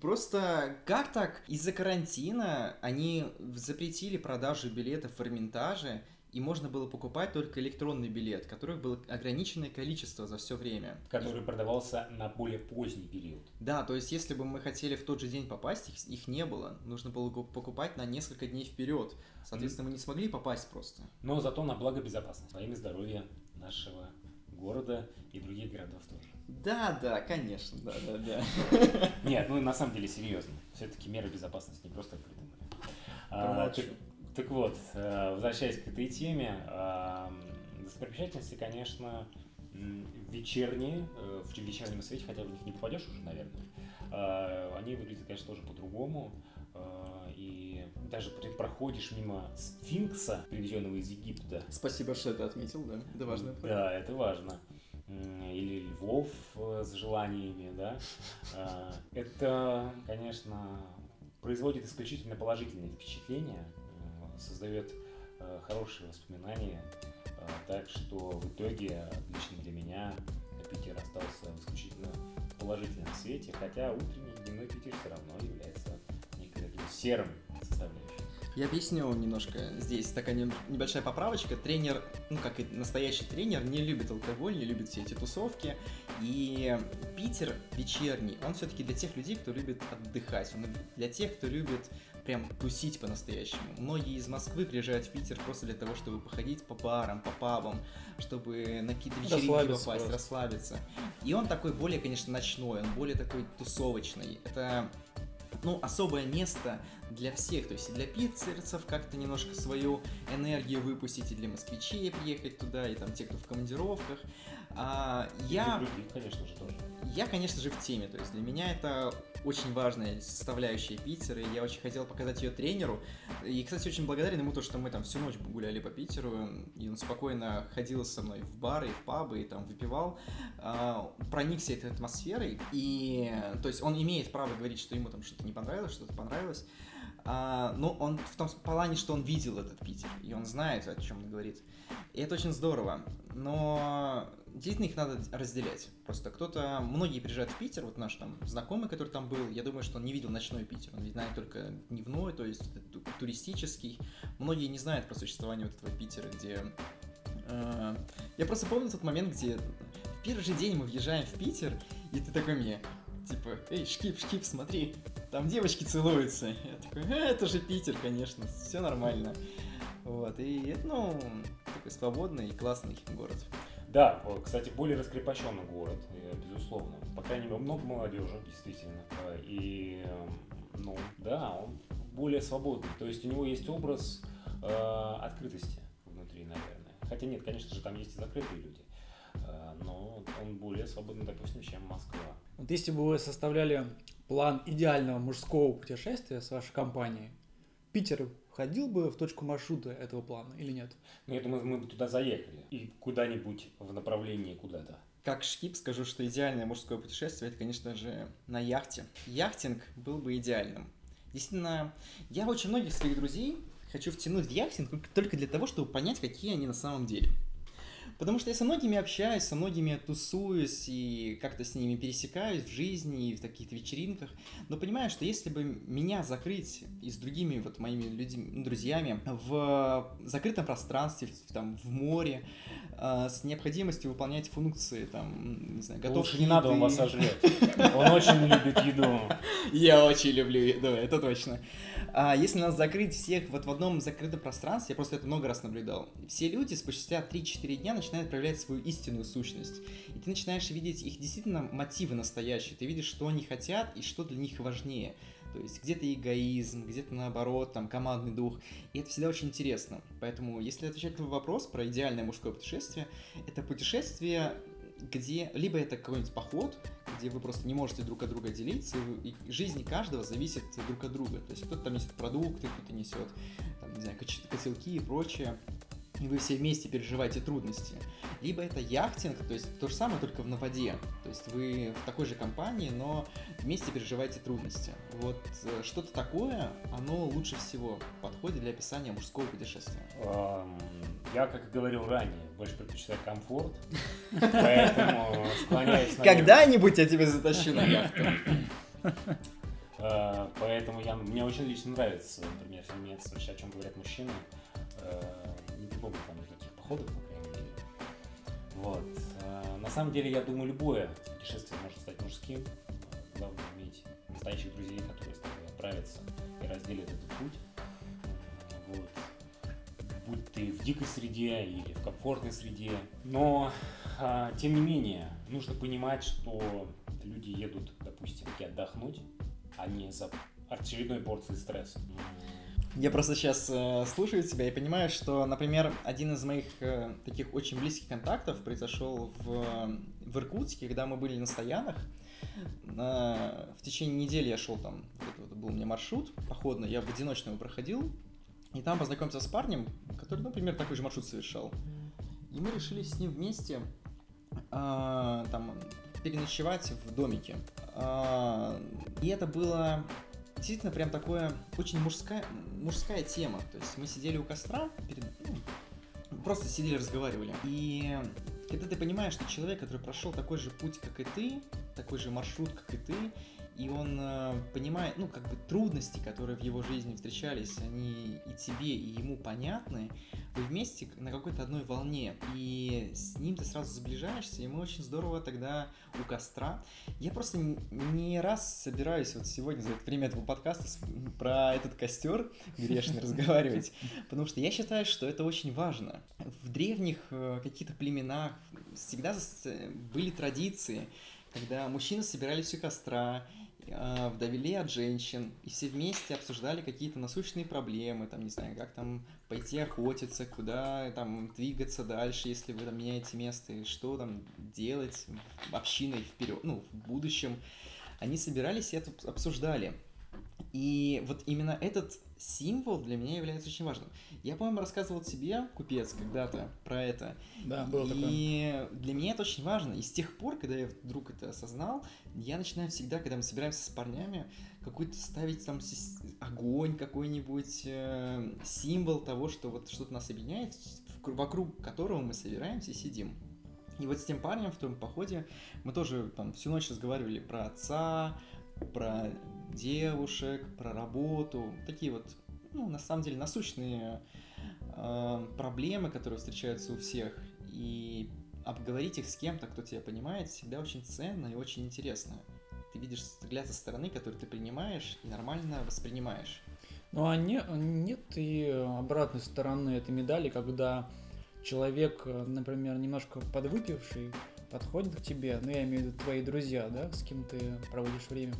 Просто как так? Из-за карантина они запретили продажу билетов в Эрмитаже, и можно было покупать только электронный билет, которых было ограниченное количество за все время. который продавался на более поздний период. Да, то есть если бы мы хотели в тот же день попасть, их, их не было. Нужно было покупать на несколько дней вперед. Соответственно, мы не смогли попасть просто. Но зато на благо безопасности, во имя здоровья нашего города и других городов тоже. Да, да, конечно, да, да, да. Нет, ну на самом деле серьезно. Все-таки меры безопасности не просто придумали. А, так, так вот, э, возвращаясь к этой теме, достопримечательности, конечно, вечерние, э, в вечернем свете, хотя в них не попадешь уже, наверное, а, они выглядят, конечно, тоже по-другому. А, и даже проходишь мимо сфинкса, привезенного из Египта. Спасибо, что это отметил, да. Это важно. Да, это важно. Или львов э, с желаниями, да. А, это, конечно, производит исключительно положительные впечатления, э, создает э, хорошие воспоминания. Так что в итоге лично для меня Питер остался в исключительно положительном свете, хотя утренний дневной Питер все равно является серым составляющим. Я объясню немножко. Здесь такая небольшая поправочка. Тренер, ну как и настоящий тренер, не любит алкоголь, не любит все эти тусовки. И Питер вечерний, он все-таки для тех людей, кто любит отдыхать. Он для тех, кто любит прям тусить по-настоящему. Многие из Москвы приезжают в Питер просто для того, чтобы походить по барам, по пабам, чтобы на какие-то вечеринки попасть, просто. расслабиться. И он такой более, конечно, ночной, он более такой тусовочный. Это ну, особое место для всех, то есть и для питцерцев как-то немножко свою энергию выпустить, и для москвичей приехать туда, и там те, кто в командировках. А, я, других, конечно же, тоже. Я, конечно же, в теме, то есть для меня это очень важная составляющая Питера, и я очень хотел показать ее тренеру. И, кстати, очень благодарен ему то, что мы там всю ночь гуляли по Питеру, и он спокойно ходил со мной в бары, и в пабы, и там выпивал, а, проникся этой атмосферой, и, то есть, он имеет право говорить, что ему там что-то не понравилось, что-то понравилось, а, но он в том плане, что он видел этот Питер, и он знает, о чем он говорит. И это очень здорово. Но действительно их надо разделять. Просто кто-то, многие приезжают в Питер, вот наш там знакомый, который там был, я думаю, что он не видел ночной Питер, он знает только дневной, то есть туристический. Многие не знают про существование вот этого Питера, где... Э, я просто помню тот момент, где в первый же день мы въезжаем в Питер, и ты такой мне, типа, эй, Шкип, Шкип, смотри, там девочки целуются. Я такой, э, это же Питер, конечно, все нормально. Вот, и это, ну, такой свободный и классный город. Да, кстати, более раскрепощенный город, э, безусловно. По крайней мере, много молодежи, действительно. Э, и, эм, ну, да, он более свободный. То есть у него есть образ э, открытости внутри, наверное. Хотя нет, конечно же, там есть и закрытые люди. Э, но он более свободный, допустим, чем Москва. Вот если бы вы составляли план идеального мужского путешествия с вашей компанией, Питер входил бы в точку маршрута этого плана или нет? Ну, я думаю, мы бы туда заехали. И куда-нибудь в направлении куда-то. Как шкип скажу, что идеальное мужское путешествие, это, конечно же, на яхте. Яхтинг был бы идеальным. Действительно, я очень многих своих друзей хочу втянуть в яхтинг только для того, чтобы понять, какие они на самом деле. Потому что я со многими общаюсь, со многими тусуюсь и как-то с ними пересекаюсь в жизни и в таких вечеринках. Но понимаю, что если бы меня закрыть и с другими вот моими людьми, друзьями в закрытом пространстве, там, в море, э, с необходимостью выполнять функции, там, не знаю, готовки Лучше не надо, он вас сожрет. Он очень любит еду. Я очень люблю еду, это точно. А если нас закрыть всех вот в одном закрытом пространстве, я просто это много раз наблюдал, все люди спустя 3-4 дня начинают проявлять свою истинную сущность. И ты начинаешь видеть их действительно мотивы настоящие, ты видишь, что они хотят и что для них важнее. То есть где-то эгоизм, где-то наоборот, там командный дух. И это всегда очень интересно. Поэтому, если отвечать на вопрос про идеальное мужское путешествие, это путешествие где либо это какой-нибудь поход, где вы просто не можете друг от друга делиться, и, и жизнь каждого зависит друг от друга. То есть кто-то там несет продукты, кто-то несет, там, не знаю, котелки и прочее и вы все вместе переживаете трудности. Либо это яхтинг, то есть то же самое, только на воде. То есть вы в такой же компании, но вместе переживаете трудности. Вот э, что-то такое, оно лучше всего подходит для описания мужского путешествия. Я, как и говорил ранее, больше предпочитаю комфорт, поэтому склоняюсь на... Когда-нибудь я тебя затащу на яхту. А, поэтому я, мне очень лично нравится, например, фильмец «О чем говорят мужчины», э, помню там никаких походов, по. Вот. А, на самом деле, я думаю, любое путешествие может стать мужским. Главное иметь настоящих друзей, которые с тобой отправятся и разделят этот путь. Вот. Будь ты в дикой среде или в комфортной среде. Но, тем не менее, нужно понимать, что люди едут, допустим, отдохнуть, а не за очередной порцией стресса. Я просто сейчас э, слушаю тебя и понимаю, что, например, один из моих э, таких очень близких контактов произошел в, в Иркутске, когда мы были на стоянах. На- в течение недели я шел там, это вот был у меня маршрут походный, я в одиночном проходил, и там познакомился с парнем, который, ну, например, такой же маршрут совершал. И мы решили с ним вместе а, там переночевать в домике. А, и это было действительно прям такое очень мужская, мужская тема. То есть мы сидели у костра, перед, ну, просто сидели, разговаривали. И когда ты понимаешь, что человек, который прошел такой же путь, как и ты, такой же маршрут, как и ты, и он э, понимает, ну, как бы трудности, которые в его жизни встречались, они и тебе, и ему понятны, вы вместе на какой-то одной волне, и с ним ты сразу сближаешься, и мы очень здорово тогда у костра. Я просто не раз собираюсь вот сегодня за это время этого подкаста про этот костер грешный разговаривать, потому что я считаю, что это очень важно. В древних э, каких-то племенах всегда с- были традиции, когда мужчины собирались у костра, э, вдовели от женщин, и все вместе обсуждали какие-то насущные проблемы, там, не знаю, как там пойти охотиться, куда там двигаться дальше, если вы там меняете место, и что там делать общиной вперед, ну, в будущем. Они собирались и это обсуждали. И вот именно этот символ для меня является очень важным. Я, по-моему, рассказывал тебе, купец, когда-то про это. Да, было такое. И для меня это очень важно. И с тех пор, когда я вдруг это осознал, я начинаю всегда, когда мы собираемся с парнями, какой-то ставить там огонь какой-нибудь, э, символ того, что вот что-то нас объединяет, вокруг которого мы собираемся и сидим. И вот с тем парнем в том походе мы тоже там всю ночь разговаривали про отца, про девушек, про работу, такие вот, ну, на самом деле, насущные э, проблемы, которые встречаются у всех, и обговорить их с кем-то, кто тебя понимает, всегда очень ценно и очень интересно. Ты видишь взгляд со стороны, который ты принимаешь и нормально воспринимаешь. Ну а не- нет и обратной стороны этой медали, когда человек, э, например, немножко подвыпивший, подходит к тебе, ну я имею в виду твои друзья, да, с кем ты проводишь время в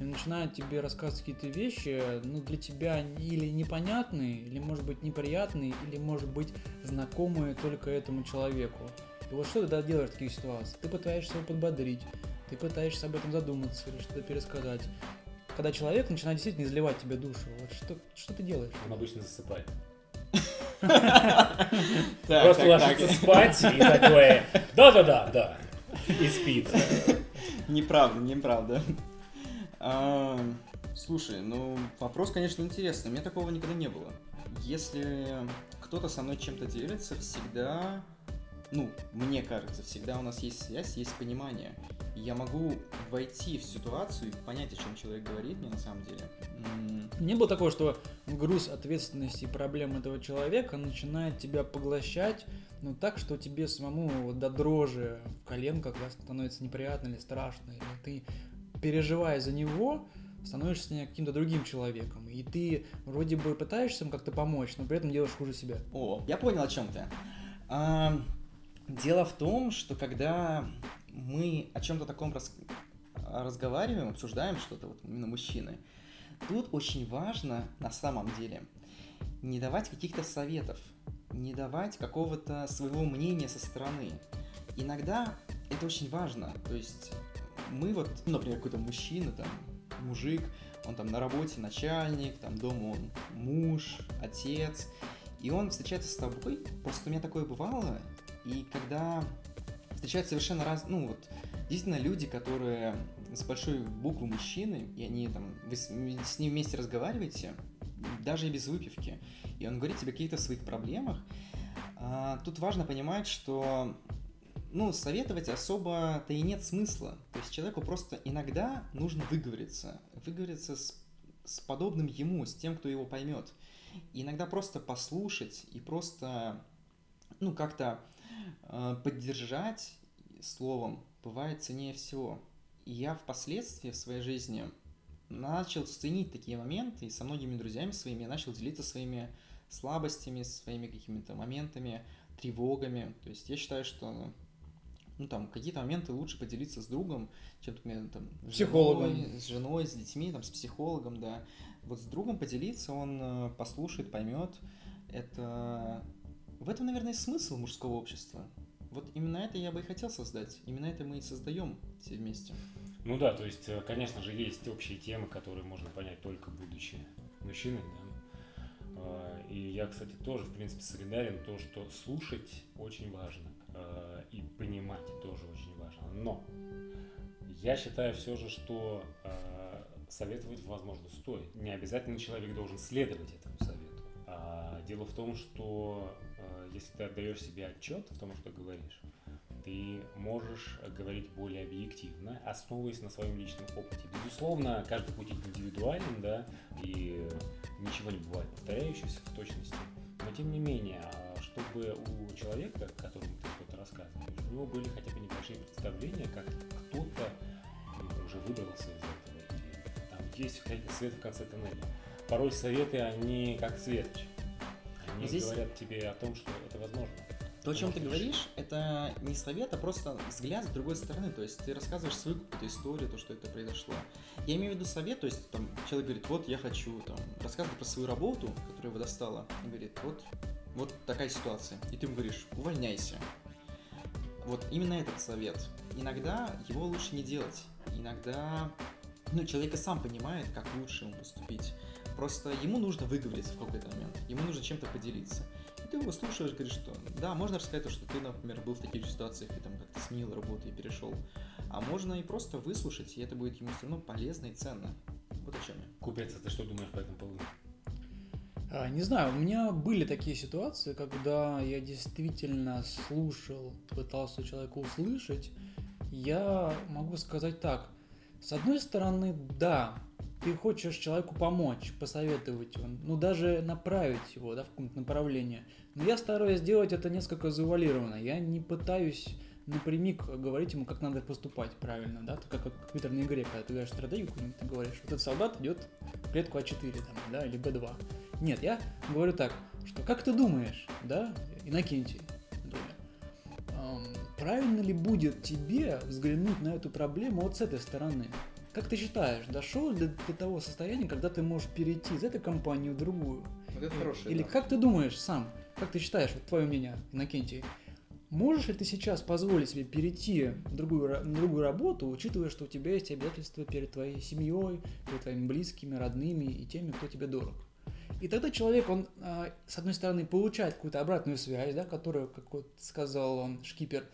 и начинает тебе рассказывать какие-то вещи, ну для тебя или непонятные, или может быть неприятные, или может быть знакомые только этому человеку. И вот что ты тогда делаешь в таких ситуациях? Ты пытаешься его подбодрить, ты пытаешься об этом задуматься или что-то пересказать. Когда человек начинает действительно изливать тебе душу, вот что, что ты делаешь? Он обычно засыпает. Просто ложится спать и такое, да-да-да, да. И спит. Неправда, неправда. Слушай, ну вопрос, конечно, интересный. У меня такого никогда не было. Если кто-то со мной чем-то делится, всегда, ну, мне кажется, всегда у нас есть связь, есть понимание. Я могу войти в ситуацию и понять, о чем человек говорит мне на самом деле. Не было такого, что груз ответственности и проблем этого человека начинает тебя поглощать, ну так, что тебе самому вот до дрожи в коленках да, становится неприятно или страшно, или ты, переживая за него, становишься каким-то другим человеком, и ты вроде бы пытаешься ему как-то помочь, но при этом делаешь хуже себя. О, я понял, о чем ты. А, дело в том, что когда мы о чем-то таком рас- разговариваем, обсуждаем что-то, вот именно мужчины, тут очень важно на самом деле не давать каких-то советов, не давать какого-то своего мнения со стороны. Иногда это очень важно. То есть мы вот, ну, например, какой-то мужчина, там, мужик, он там на работе начальник, там дома он муж, отец, и он встречается с тобой, просто у меня такое бывало, и когда встречаются совершенно раз, ну вот, действительно люди, которые с большой буквы мужчины, и они там, вы с, с ним вместе разговариваете, даже и без выпивки, и он говорит тебе о каких-то своих проблемах, а, тут важно понимать, что ну, советовать особо-то и нет смысла. То есть человеку просто иногда нужно выговориться. Выговориться с, с подобным ему, с тем, кто его поймет. И иногда просто послушать и просто, ну, как-то э, поддержать словом бывает ценнее всего. И я впоследствии в своей жизни начал ценить такие моменты, и со многими друзьями своими я начал делиться своими слабостями, своими какими-то моментами, тревогами. То есть я считаю, что ну, там, какие-то моменты лучше поделиться с другом, чем, например, там, с Психологом. женой, с женой, с детьми, там, с психологом, да. Вот с другом поделиться, он э, послушает, поймет. Это... В этом, наверное, и смысл мужского общества. Вот именно это я бы и хотел создать. Именно это мы и создаем все вместе. Ну да, то есть, э, конечно же, есть общие темы, которые можно понять только будучи мужчиной, да. А, И я, кстати, тоже, в принципе, солидарен то, что слушать очень важно а, и понимать тоже очень важно. Но я считаю все же, что а, советовать, возможно, стоит. Не обязательно человек должен следовать этому совету. А дело в том, что а, если ты отдаешь себе отчет в том, что говоришь, ты можешь говорить более объективно, основываясь на своем личном опыте. Безусловно, каждый путь индивидуален, да, и ничего не бывает повторяющегося в точности. Но тем не менее, чтобы у человека, которому ты что-то рассказываешь, у него были хотя бы небольшие представления, как кто-то ну, уже выбрался из этого, и там есть какой-то свет в конце тоннеля. Порой советы, они как светоч. Они Здесь- говорят тебе о том, что это возможно. То, о чем ты говоришь, это не совет, а просто взгляд с другой стороны. То есть ты рассказываешь свою какую-то историю, то, что это произошло. Я имею в виду совет, то есть там человек говорит, вот я хочу там рассказывать про свою работу, которая его достала, и говорит, вот, вот такая ситуация. И ты ему говоришь, увольняйся. Вот именно этот совет. Иногда его лучше не делать. Иногда ну, человек и сам понимает, как лучше ему поступить. Просто ему нужно выговориться в какой-то момент. Ему нужно чем-то поделиться. Ты его слушаешь, говоришь, что да, можно рассказать то, что ты, например, был в таких же ситуациях и там как-то сменил работу и перешел. А можно и просто выслушать, и это будет ему все равно полезно и ценно. Вот о чем я. Купец, а ты что думаешь по этому поводу? А, Не знаю, у меня были такие ситуации, когда я действительно слушал, пытался человека услышать. Я могу сказать так. С одной стороны, да, ты хочешь человеку помочь, посоветовать его, ну даже направить его да, в какое-то направление. Но я стараюсь сделать это несколько завуалированно. Я не пытаюсь напрямик говорить ему, как надо поступать правильно, да, как, в компьютерной игре, когда ты играешь стратегию какую-нибудь, ты говоришь, вот этот солдат идет в клетку А4, там, да, или Б2. Нет, я говорю так, что как ты думаешь, да, Иннокентий, правильно ли будет тебе взглянуть на эту проблему вот с этой стороны? Как ты считаешь, дошел ли до того состояния, когда ты можешь перейти из этой компании в другую? Вот это хорошее. Или да. как ты думаешь сам, как ты считаешь, вот твое мнение, Иннокентий, можешь ли ты сейчас позволить себе перейти в другую, на другую работу, учитывая, что у тебя есть обязательства перед твоей семьей, перед твоими близкими, родными и теми, кто тебе дорог? И тогда человек, он, а, с одной стороны, получает какую-то обратную связь, да, которую, как вот сказал он, шкипер,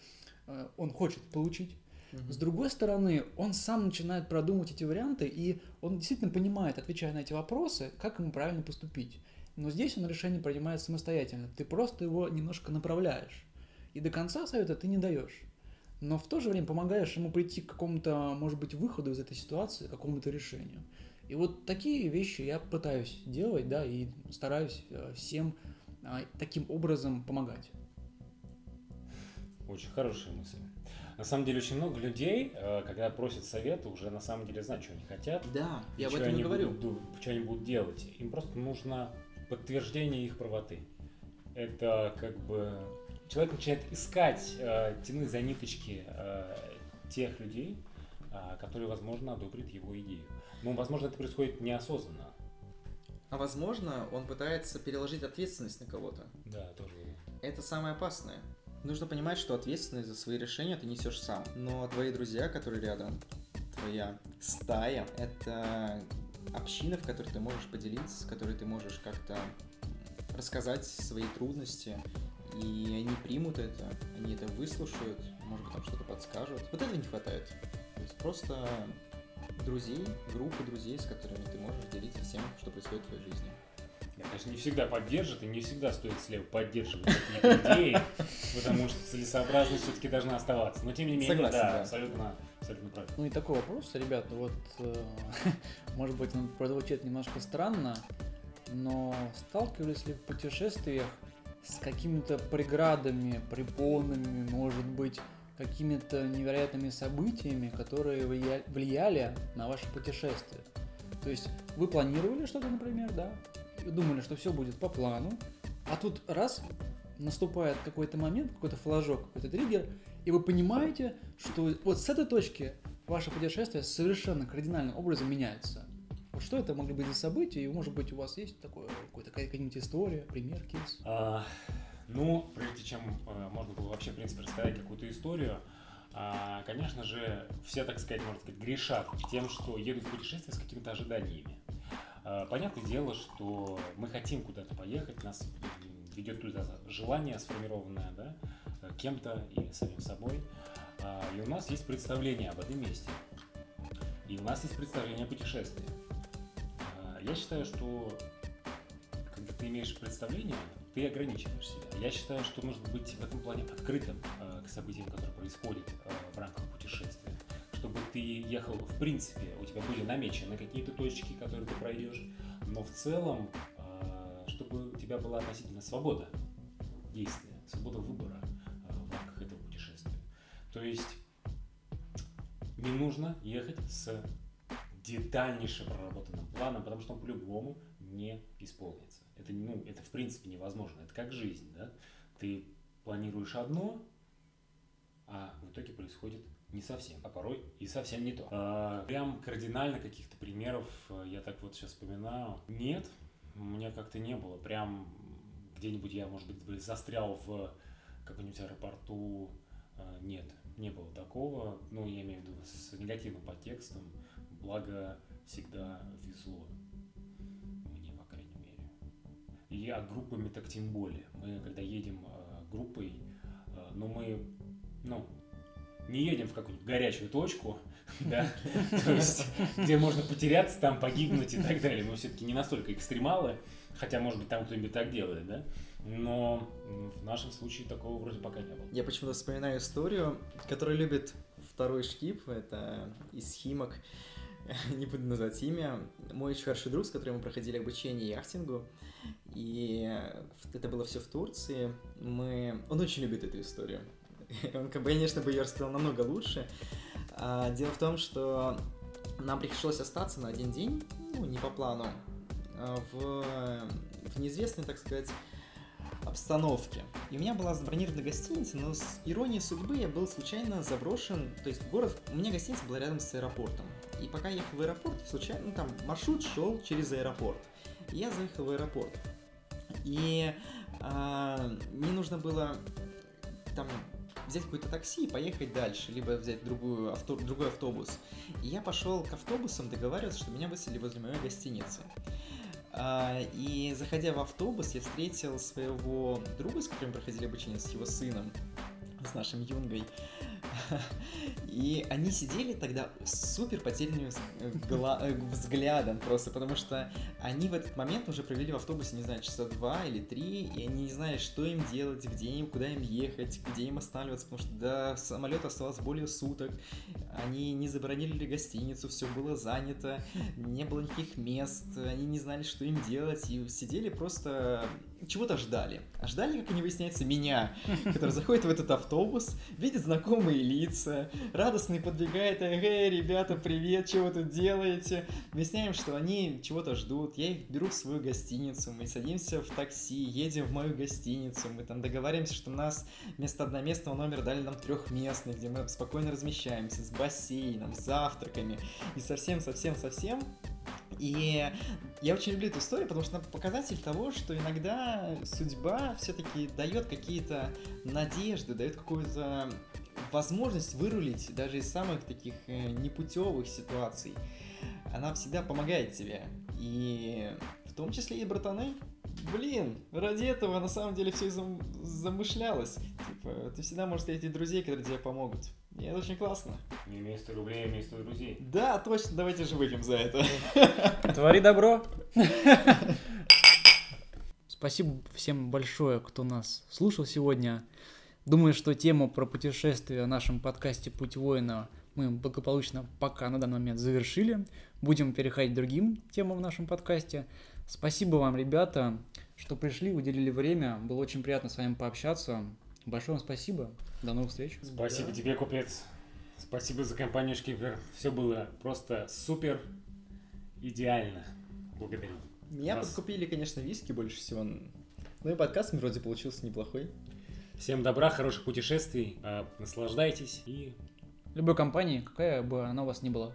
э, он хочет получить. Мгм. С другой стороны, он сам начинает продумывать эти варианты, и он действительно понимает, отвечая на эти вопросы, как ему правильно поступить. Но здесь он решение принимает самостоятельно. Ты просто его немножко направляешь. И до конца совета ты не даешь. Но в то же время помогаешь ему прийти к какому-то, может быть, выходу из этой ситуации, к какому-то решению. И вот такие вещи я пытаюсь делать, да, и стараюсь э, всем а, таким образом помогать. Очень хорошая мысль. На самом деле очень много людей, э, когда просят совета, уже на самом деле знают, что они хотят. Да, я об что этом и они говорю. будут ду- что они будут делать. Им просто нужно подтверждение их правоты. Это как бы человек начинает искать, э, тянуть за ниточки тех людей, э, которые, возможно, одобрят его идею. Но, возможно, это происходит неосознанно. А возможно, он пытается переложить ответственность на кого-то. Да, тоже. Это самое опасное. Нужно понимать, что ответственность за свои решения ты несешь сам. Но твои друзья, которые рядом, твоя стая, это община, в которой ты можешь поделиться, с которой ты можешь как-то рассказать свои трудности, и они примут это, они это выслушают, может быть, там что-то подскажут. Вот этого не хватает. Просто друзей, группы друзей, с которыми ты можешь делиться всем, что происходит в твоей жизни. Конечно, не всегда поддержит, и не всегда стоит слева поддерживать какие-то идеи, потому что целесообразность все-таки должна оставаться. Но тем не менее, Согласен, да, да. абсолютно, абсолютно правильно. Ну и такой вопрос, ребята, вот, э, может быть, он прозвучит немножко странно, но сталкивались ли в путешествиях с какими-то преградами, препонами, может быть, какими-то невероятными событиями, которые влия- влияли на ваше путешествие? То есть вы планировали что-то, например, да, думали, что все будет по плану, а тут раз, наступает какой-то момент, какой-то флажок, какой-то триггер, и вы понимаете, что вот с этой точки ваше путешествие совершенно кардинальным образом меняется. Вот что это могли быть за события, и, может быть, у вас есть такое, какой-то, какая-нибудь история, пример, кейс? А, ну, прежде чем а, можно было вообще, в принципе, рассказать какую-то историю, а, конечно же, все, так сказать, можно сказать, грешат тем, что едут в путешествие с какими-то ожиданиями. А, понятное дело, что мы хотим куда-то поехать, нас ведет туда желание сформированное, да, кем-то и самим собой. А, и у нас есть представление об этом месте. И у нас есть представление о путешествии. Я считаю, что ты имеешь представление, ты ограничиваешь себя. Я считаю, что нужно быть в этом плане открытым к событиям, которые происходят в рамках путешествия. Чтобы ты ехал, в принципе, у тебя были намечены какие-то точки, которые ты пройдешь, но в целом, чтобы у тебя была относительно свобода действия, свобода выбора в рамках этого путешествия. То есть не нужно ехать с детальнейшим проработанным планом, потому что он по-любому не исполнится. Это, ну, это в принципе невозможно. Это как жизнь, да? Ты планируешь одно, а в итоге происходит не совсем, а порой и совсем не то. А, прям кардинально каких-то примеров э, я так вот сейчас вспоминаю. Нет, у меня как-то не было. Прям где-нибудь я, может быть, застрял в каком-нибудь аэропорту. А, нет, не было такого. Ну, я имею в виду с негативным подтекстом. Благо, всегда везло. И а группами так тем более. Мы, когда едем э, группой, э, ну, мы, ну, не едем в какую-нибудь горячую точку, да, то есть, где можно потеряться, там погибнуть и так далее. Мы все-таки не настолько экстремалы, хотя, может быть, там кто-нибудь так делает, да, но в нашем случае такого вроде пока не было. Я почему-то вспоминаю историю, которую любит второй шкип, это из Химок, не буду называть имя, мой очень хороший друг, с которым мы проходили обучение яхтингу, и это было все в Турции, мы... Он очень любит эту историю. Он, конечно, бы ее рассказал намного лучше. А, дело в том, что нам пришлось остаться на один день, ну, не по плану, а, в, в неизвестной, так сказать, обстановке. И у меня была забронирована гостиница, но с иронией судьбы я был случайно заброшен, то есть город, у меня гостиница была рядом с аэропортом. И пока я ехал в аэропорт, случайно, ну там маршрут шел через аэропорт. Я заехал в аэропорт. И а, мне нужно было там взять какое-то такси и поехать дальше, либо взять другую авто, другой автобус. И я пошел к автобусам договариваться, что меня выселили возле моей гостиницы. А, и заходя в автобус, я встретил своего друга, с которым проходили обучение, с его сыном, с нашим Юнгой. И они сидели тогда с супер потерянным э, взглядом просто, потому что они в этот момент уже провели в автобусе, не знаю, часа два или три, и они не знали, что им делать, где им, куда им ехать, где им останавливаться, потому что до самолета оставалось более суток. Они не забронировали гостиницу, все было занято, не было никаких мест, они не знали, что им делать, и сидели просто чего-то ждали. А ждали, как они выясняется, меня, который заходит в этот автобус, видит знакомые лица, радостный подбегает, эй, ребята, привет, чего тут делаете? Выясняем, что они чего-то ждут, я их беру в свою гостиницу, мы садимся в такси, едем в мою гостиницу, мы там договариваемся, что нас вместо одноместного номера дали нам трехместный, где мы спокойно размещаемся, с бассейном, с завтраками, и совсем-совсем-совсем и я очень люблю эту историю, потому что она показатель того, что иногда судьба все-таки дает какие-то надежды, дает какую-то возможность вырулить даже из самых таких э, непутевых ситуаций. Она всегда помогает тебе. И в том числе и братаны. Блин, ради этого на самом деле все зам замышлялось. Типа, ты всегда можешь встретить друзей, которые тебе помогут. И это очень классно. Не 100 рублей, имей 100 друзей. Да, точно, давайте же выпьем за это. Твори добро. Спасибо всем большое, кто нас слушал сегодня. Думаю, что тему про путешествие в нашем подкасте «Путь воина» мы благополучно пока на данный момент завершили. Будем переходить к другим темам в нашем подкасте. Спасибо вам, ребята, что пришли, уделили время. Было очень приятно с вами пообщаться. Большое вам спасибо. До новых встреч. Спасибо да. тебе, купец. Спасибо за компанию Шкипер. Все было просто супер идеально. Благодарю. Меня Вас... подкупили, конечно, виски больше всего. Ну и подкаст вроде получился неплохой. Всем добра, хороших путешествий, э, наслаждайтесь и Любой компании, какая бы она у вас ни была.